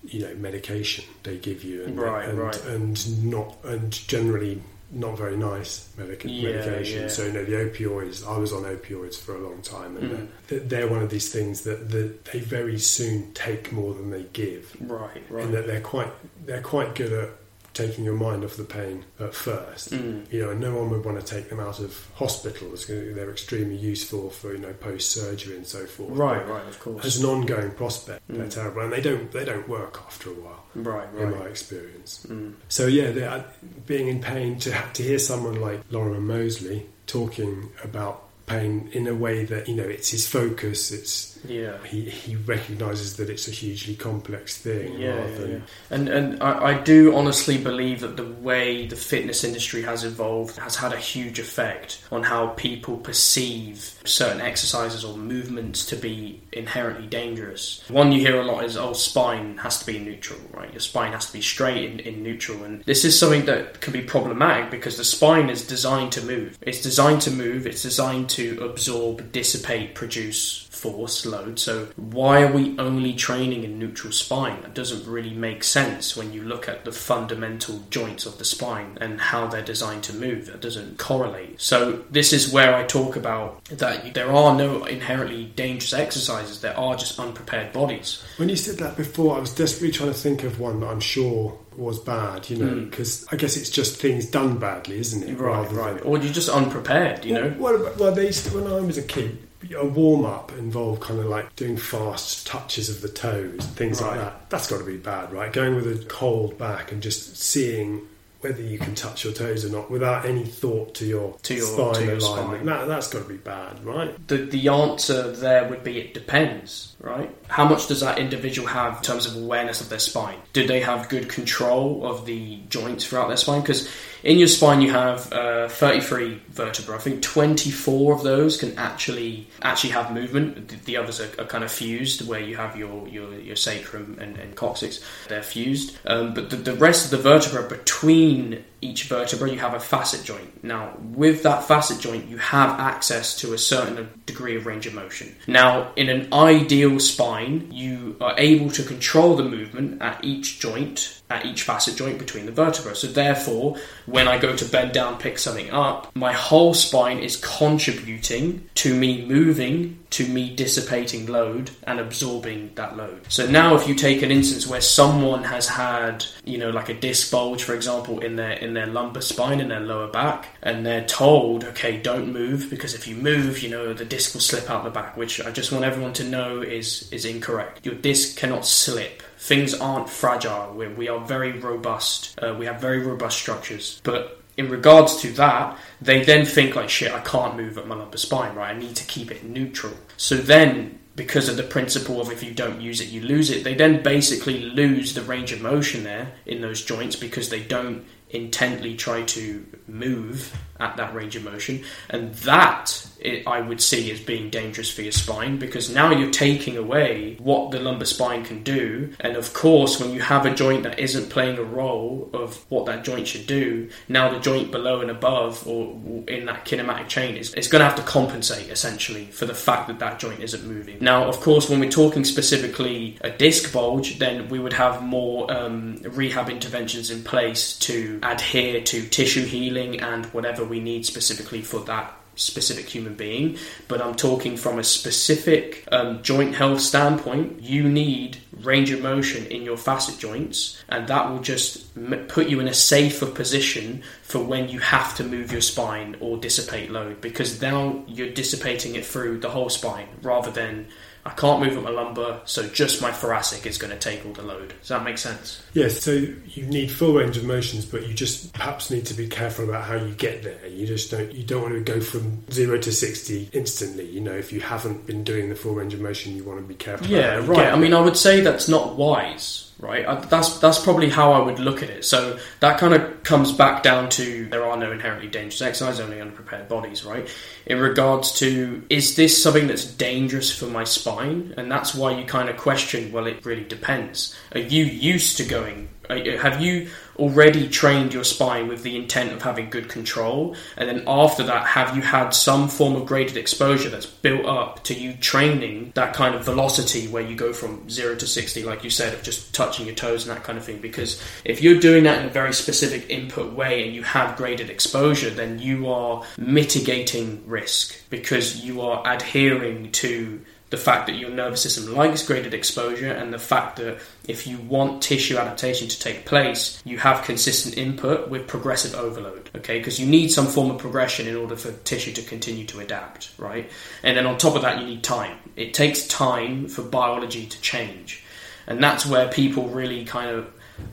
you know medication they give you, and Right, and, right. and not and generally not very nice medica- Yeah, medication. yeah. So you know the opioids. I was on opioids for a long time, and Mm. they're, they're one of these things that, that they very soon take more than they give, Right, right. and that they're quite they're quite good at taking your mind off the pain at first. Mm. You know, and no one would want to take them out of hospitals. They're extremely useful for you know post surgery and so forth. Right, right, of course. As an ongoing prospect, they're Mm. terrible, and they don't they don't work after a while, Right, right. in my experience. Mm. So yeah, uh, being in pain to to hear someone like Lorimer Moseley talking about pain in a way that you know it's his focus. It's Yeah. he he recognises that it's a hugely complex thing. Yeah, rather yeah, than, yeah. and and I, I do honestly believe that the way the fitness industry has evolved has had a huge effect on how people perceive certain exercises or movements to be inherently dangerous. One you hear a lot is, "Oh, spine has to be neutral, right? Your spine has to be straight in, in neutral," and this is something that can be problematic because the spine is designed to move. It's designed to move. It's designed to absorb, dissipate, produce force load. So why are we only training in neutral spine? That doesn't really make sense when you look at the fundamental joints of the spine and how they're designed to move. That doesn't correlate. So this is where I talk about that there are no inherently dangerous exercises. There are just unprepared bodies. When you said that before, I was desperately trying to think of one that I'm sure was bad. You know, Mm. because I guess it's just things done badly, isn't it? Right, Rather right. than- Or you're just unprepared, you know? What about, well, they used to, when I was a kid, a warm up involved kind of like doing fast touches of the toes, things like that. That's got to be bad, right? Going with a cold back and just seeing whether you can touch your toes or not without any thought to your, To your- spine to your alignment. spine. That, that's got to be bad, right? the the answer there would be it depends, right? How much does that individual have in terms of awareness of their spine? Do they have good control of the joints throughout their spine? Because in your spine you have uh, 33 vertebrae. I think 24 of those can actually actually have movement. The, the others are, are kind of fused, where you have your your, your sacrum and, and coccyx. They're fused, um, but the, the rest of the vertebra between each vertebra you have a facet joint. Now, with that facet joint, you have access to a certain degree of range of motion. Now, in an ideal spine, you are able to control the movement at each joint, at each facet joint between the vertebrae. So, therefore, when I go to bend down, pick something up, my whole spine is contributing to me moving, to me dissipating load and absorbing that load. So now, if you take an instance where someone has had, you know, like a disc bulge, for example, in their in their lumbar spine in their lower back, and they're told, okay, don't move because if you move, you know, the disc will slip out the back. Which I just want everyone to know is is incorrect. Your disc cannot slip. Things aren't fragile. We're, we are very robust. Uh, we have very robust structures, but in regards to that, they then think like, shit, I can't move at my lumbar spine, right? I need to keep it neutral. So then, because of the principle of if you don't use it, you lose it, they then basically lose the range of motion there in those joints because they don't intently try to move at that range of motion. And that, it, I would see as being dangerous for your spine because now you're taking away what the lumbar spine can do. And of course, when you have a joint that isn't playing a role of what that joint should do, now the joint below and above or in that kinematic chain is, is going to have to compensate essentially for the fact that that joint isn't moving. Now, of course, when we're talking specifically a disc bulge, then we would have more um, rehab interventions in place to adhere to tissue healing and whatever we need specifically for that specific human being, but I'm talking from a specific um, joint health standpoint. You need range of motion in your facet joints, and that will just m- put you in a safer position for when you have to move your spine or dissipate load because now you're dissipating it through the whole spine rather than I can't move up my lumbar, so just my thoracic is going to take all the load. Does that make sense? Yes, so you need full range of motions, but you just perhaps need to be careful about how you get there. You just don't you don't want to go from zero to sixty instantly. You know, if you haven't been doing the full range of motion, you want to be careful. Yeah, right. I mean, I would say that's not wise right? I, that's that's probably how I would look at it. So that kind of comes back down to there are no inherently dangerous exercises, only unprepared bodies, right? In regards to is this something that's dangerous for my spine, and that's why you kind of question. Well, it really depends. Are you used to going have you already trained your spine with the intent of having good control? And then after that, have you had some form of graded exposure that's built up to you training that kind of velocity where you go from zero to 60, like you said, of just touching your toes and that kind of thing? Because if you're doing that in a very specific input way and you have graded exposure, then you are mitigating risk because you are adhering to the fact that your nervous system likes graded exposure and the fact that if you want tissue adaptation to take place, you have consistent input with progressive overload, okay? Because you need some form of progression in order for tissue to continue to adapt, right? And then on top of that, you need time. It takes time for biology to change. And that's where people really kind of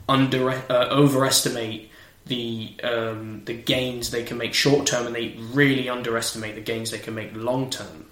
under uh, overestimate the um, the gains they can make short term, and they really underestimate the gains they can make long term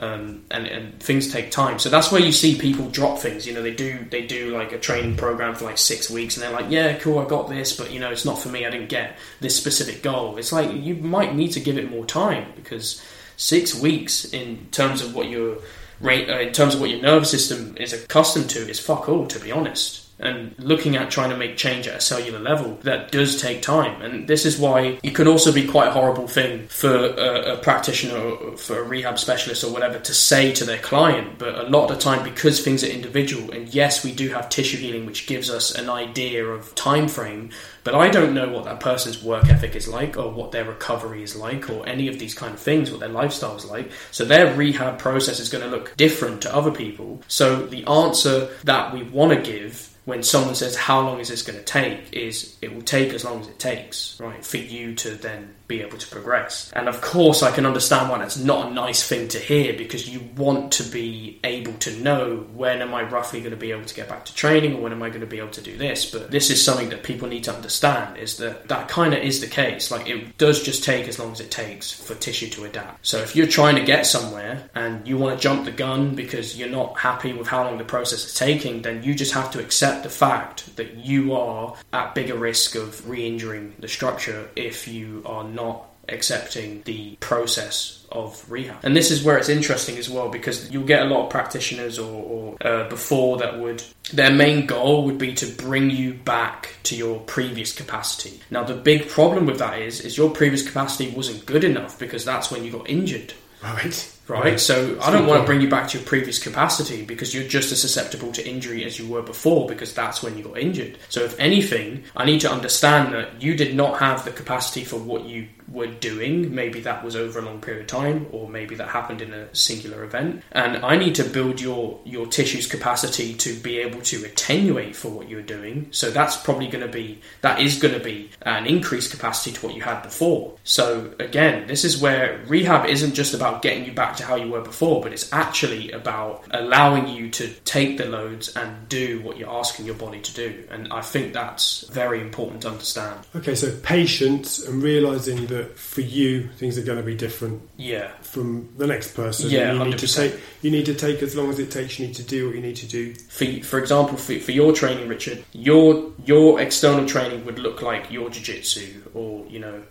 um, and, and things take time. So that's where you see people drop things. You know, they do they do like a training program for like six weeks, and they're like, "Yeah, cool, I got this, but you know, it's not for me. I didn't get this specific goal." It's like you might need to give it more time because six weeks in terms of what your rate, uh, in terms of what your nervous system is accustomed to, is fuck all. To be honest and looking at trying to make change at a cellular level that does take time. And this is why it can also be quite a horrible thing for a, a, practitioner or for a rehab specialist or whatever to say to their client. But a lot of the time because things are individual and yes we do have tissue healing which gives us an idea of time frame but I don't know what that person's work ethic is like or what their recovery is like or any of these kind of things what their lifestyle is like. So their rehab process is going to look different to other people. So the answer that we want to give when someone says how long is this going to take? is it will take as long as it takes right for you to then be able to progress. And of course, I can understand why that's not a nice thing to hear because you want to be able to know when am I roughly going to be able to get back to training or when am I going to be able to do this. But this is something that people need to understand is that that kind of is the case. Like it does just take as long as it takes for tissue to adapt. So if you're trying to get somewhere and you want to jump the gun because you're not happy with how long the process is taking, then you just have to accept the fact that you are at bigger risk of re injuring the structure if you are not accepting the process of rehab. And this is where it's interesting as well because you'll get a lot of practitioners or, or uh, before that would their main goal would be to bring you back to your previous capacity. Now the big problem with that is is your previous capacity wasn't good enough because that's when you got injured. Right right? So I don't want to bring you back to your previous capacity because you're just as susceptible to injury as you were before because that's when you got injured. So if anything, I need to understand that you did not have the capacity for what you were doing. Maybe that was over a long period of time, or maybe that happened in a singular event. And I need to build your your tissue's capacity to be able to attenuate for what you're doing. So that's probably going to be that is going to be an increased capacity to what you had before. So again, this is where rehab isn't just about getting you back to how you were before, but it's actually about allowing you to take the loads and do what you're asking your body to do. And I think that's very important to understand. Okay, so patience and realizing that for you things are going to be different. Yeah. From the next person. Yeah, you 100%. need to take you need to take as long as it takes. You need to do what you need to do. For for example, for, for your training, Richard, your your external training would look like your jiu-jitsu or you know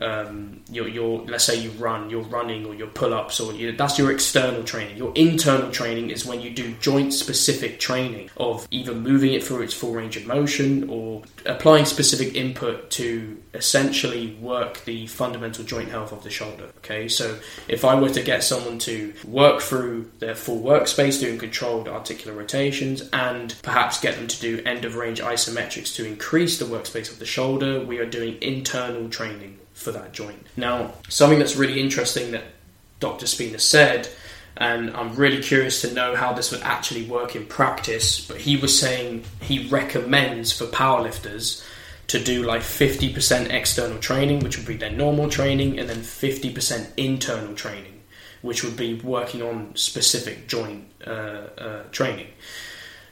um, your, your let's say you run, you're running or your pull ups, or that's your external training. Your internal training is when you do joint specific training of either moving it through its full range of motion or applying specific input to essentially work the fundamental joint health of the shoulder. Okay, so if I were to get someone to work through their full workspace doing controlled articular rotations and perhaps get them to do end of range isometrics to increase the workspace of the shoulder, we are doing internal training for that joint. Now, something that's really interesting that Dr. Spina said, and I'm really curious to know how this would actually work in practice, but he was saying he recommends for powerlifters to do like 50% external training, which would be their normal training, and then 50% internal training which would be working on specific joint uh, uh, training.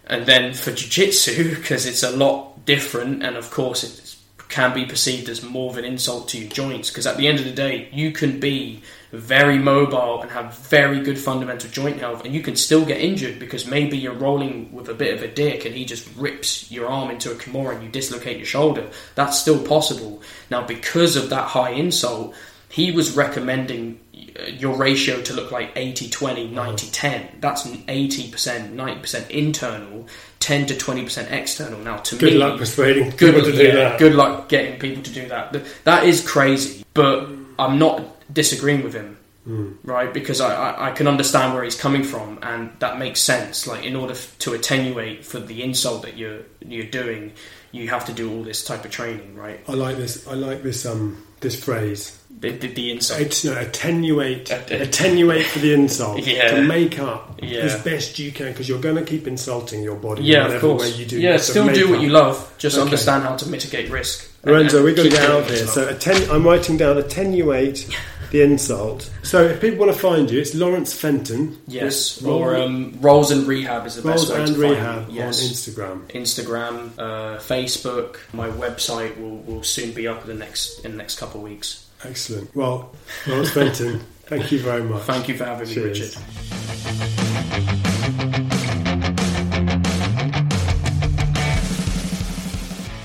And then for jiu-jitsu, because it's a lot different, and of course it can be perceived as more of an insult to your joints. Because at the end of the day, you can be very mobile and have very good fundamental joint health, and you can still get injured because maybe you're rolling with a bit of a dick and he just rips your arm into a kimura and you dislocate your shoulder. That's still possible. Now, because of that high insult, he was recommending your ratio to look like 80 20 90 10 that's 80% 90% internal 10 to 20% external now to Good me good luck persuading good, people to do yeah, that. good luck getting people to do that that is crazy but i'm not disagreeing with him Hmm. right because I, I, I can understand where he's coming from and that makes sense like in order f- to attenuate for the insult that you're you're doing you have to do all this type of training right I like this. I like this. Um, this phrase. The, the, the insult It's no attenuate. Attenuate for the insult. Yeah. To make up Yeah. as best you can because you're going to keep insulting your body. yeah, whatever of course. Way you do. yeah, still do what up. you love. Just Okay. understand how to mitigate risk. Lorenzo, we've got to get out what here. So atten- I'm writing down attenuate the insult. So if people want to find you, it's Lawrence Fenton. yes, or um, rolls and rehab is the Rolls best way and to find Rehab me. Yes. on Instagram. Instagram, uh, Facebook. My website will, will soon be up in the next in the next couple of weeks. Excellent. Well, Lawrence Fenton, thank you very much. Thank you for having me, Richard.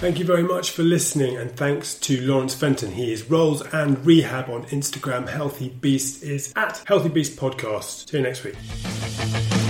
Thank you very much for listening, and thanks to Lawrence Fenton. He is Rolls and Rehab on Instagram. Healthy Beast is at Healthy Beast Podcast. See you next week.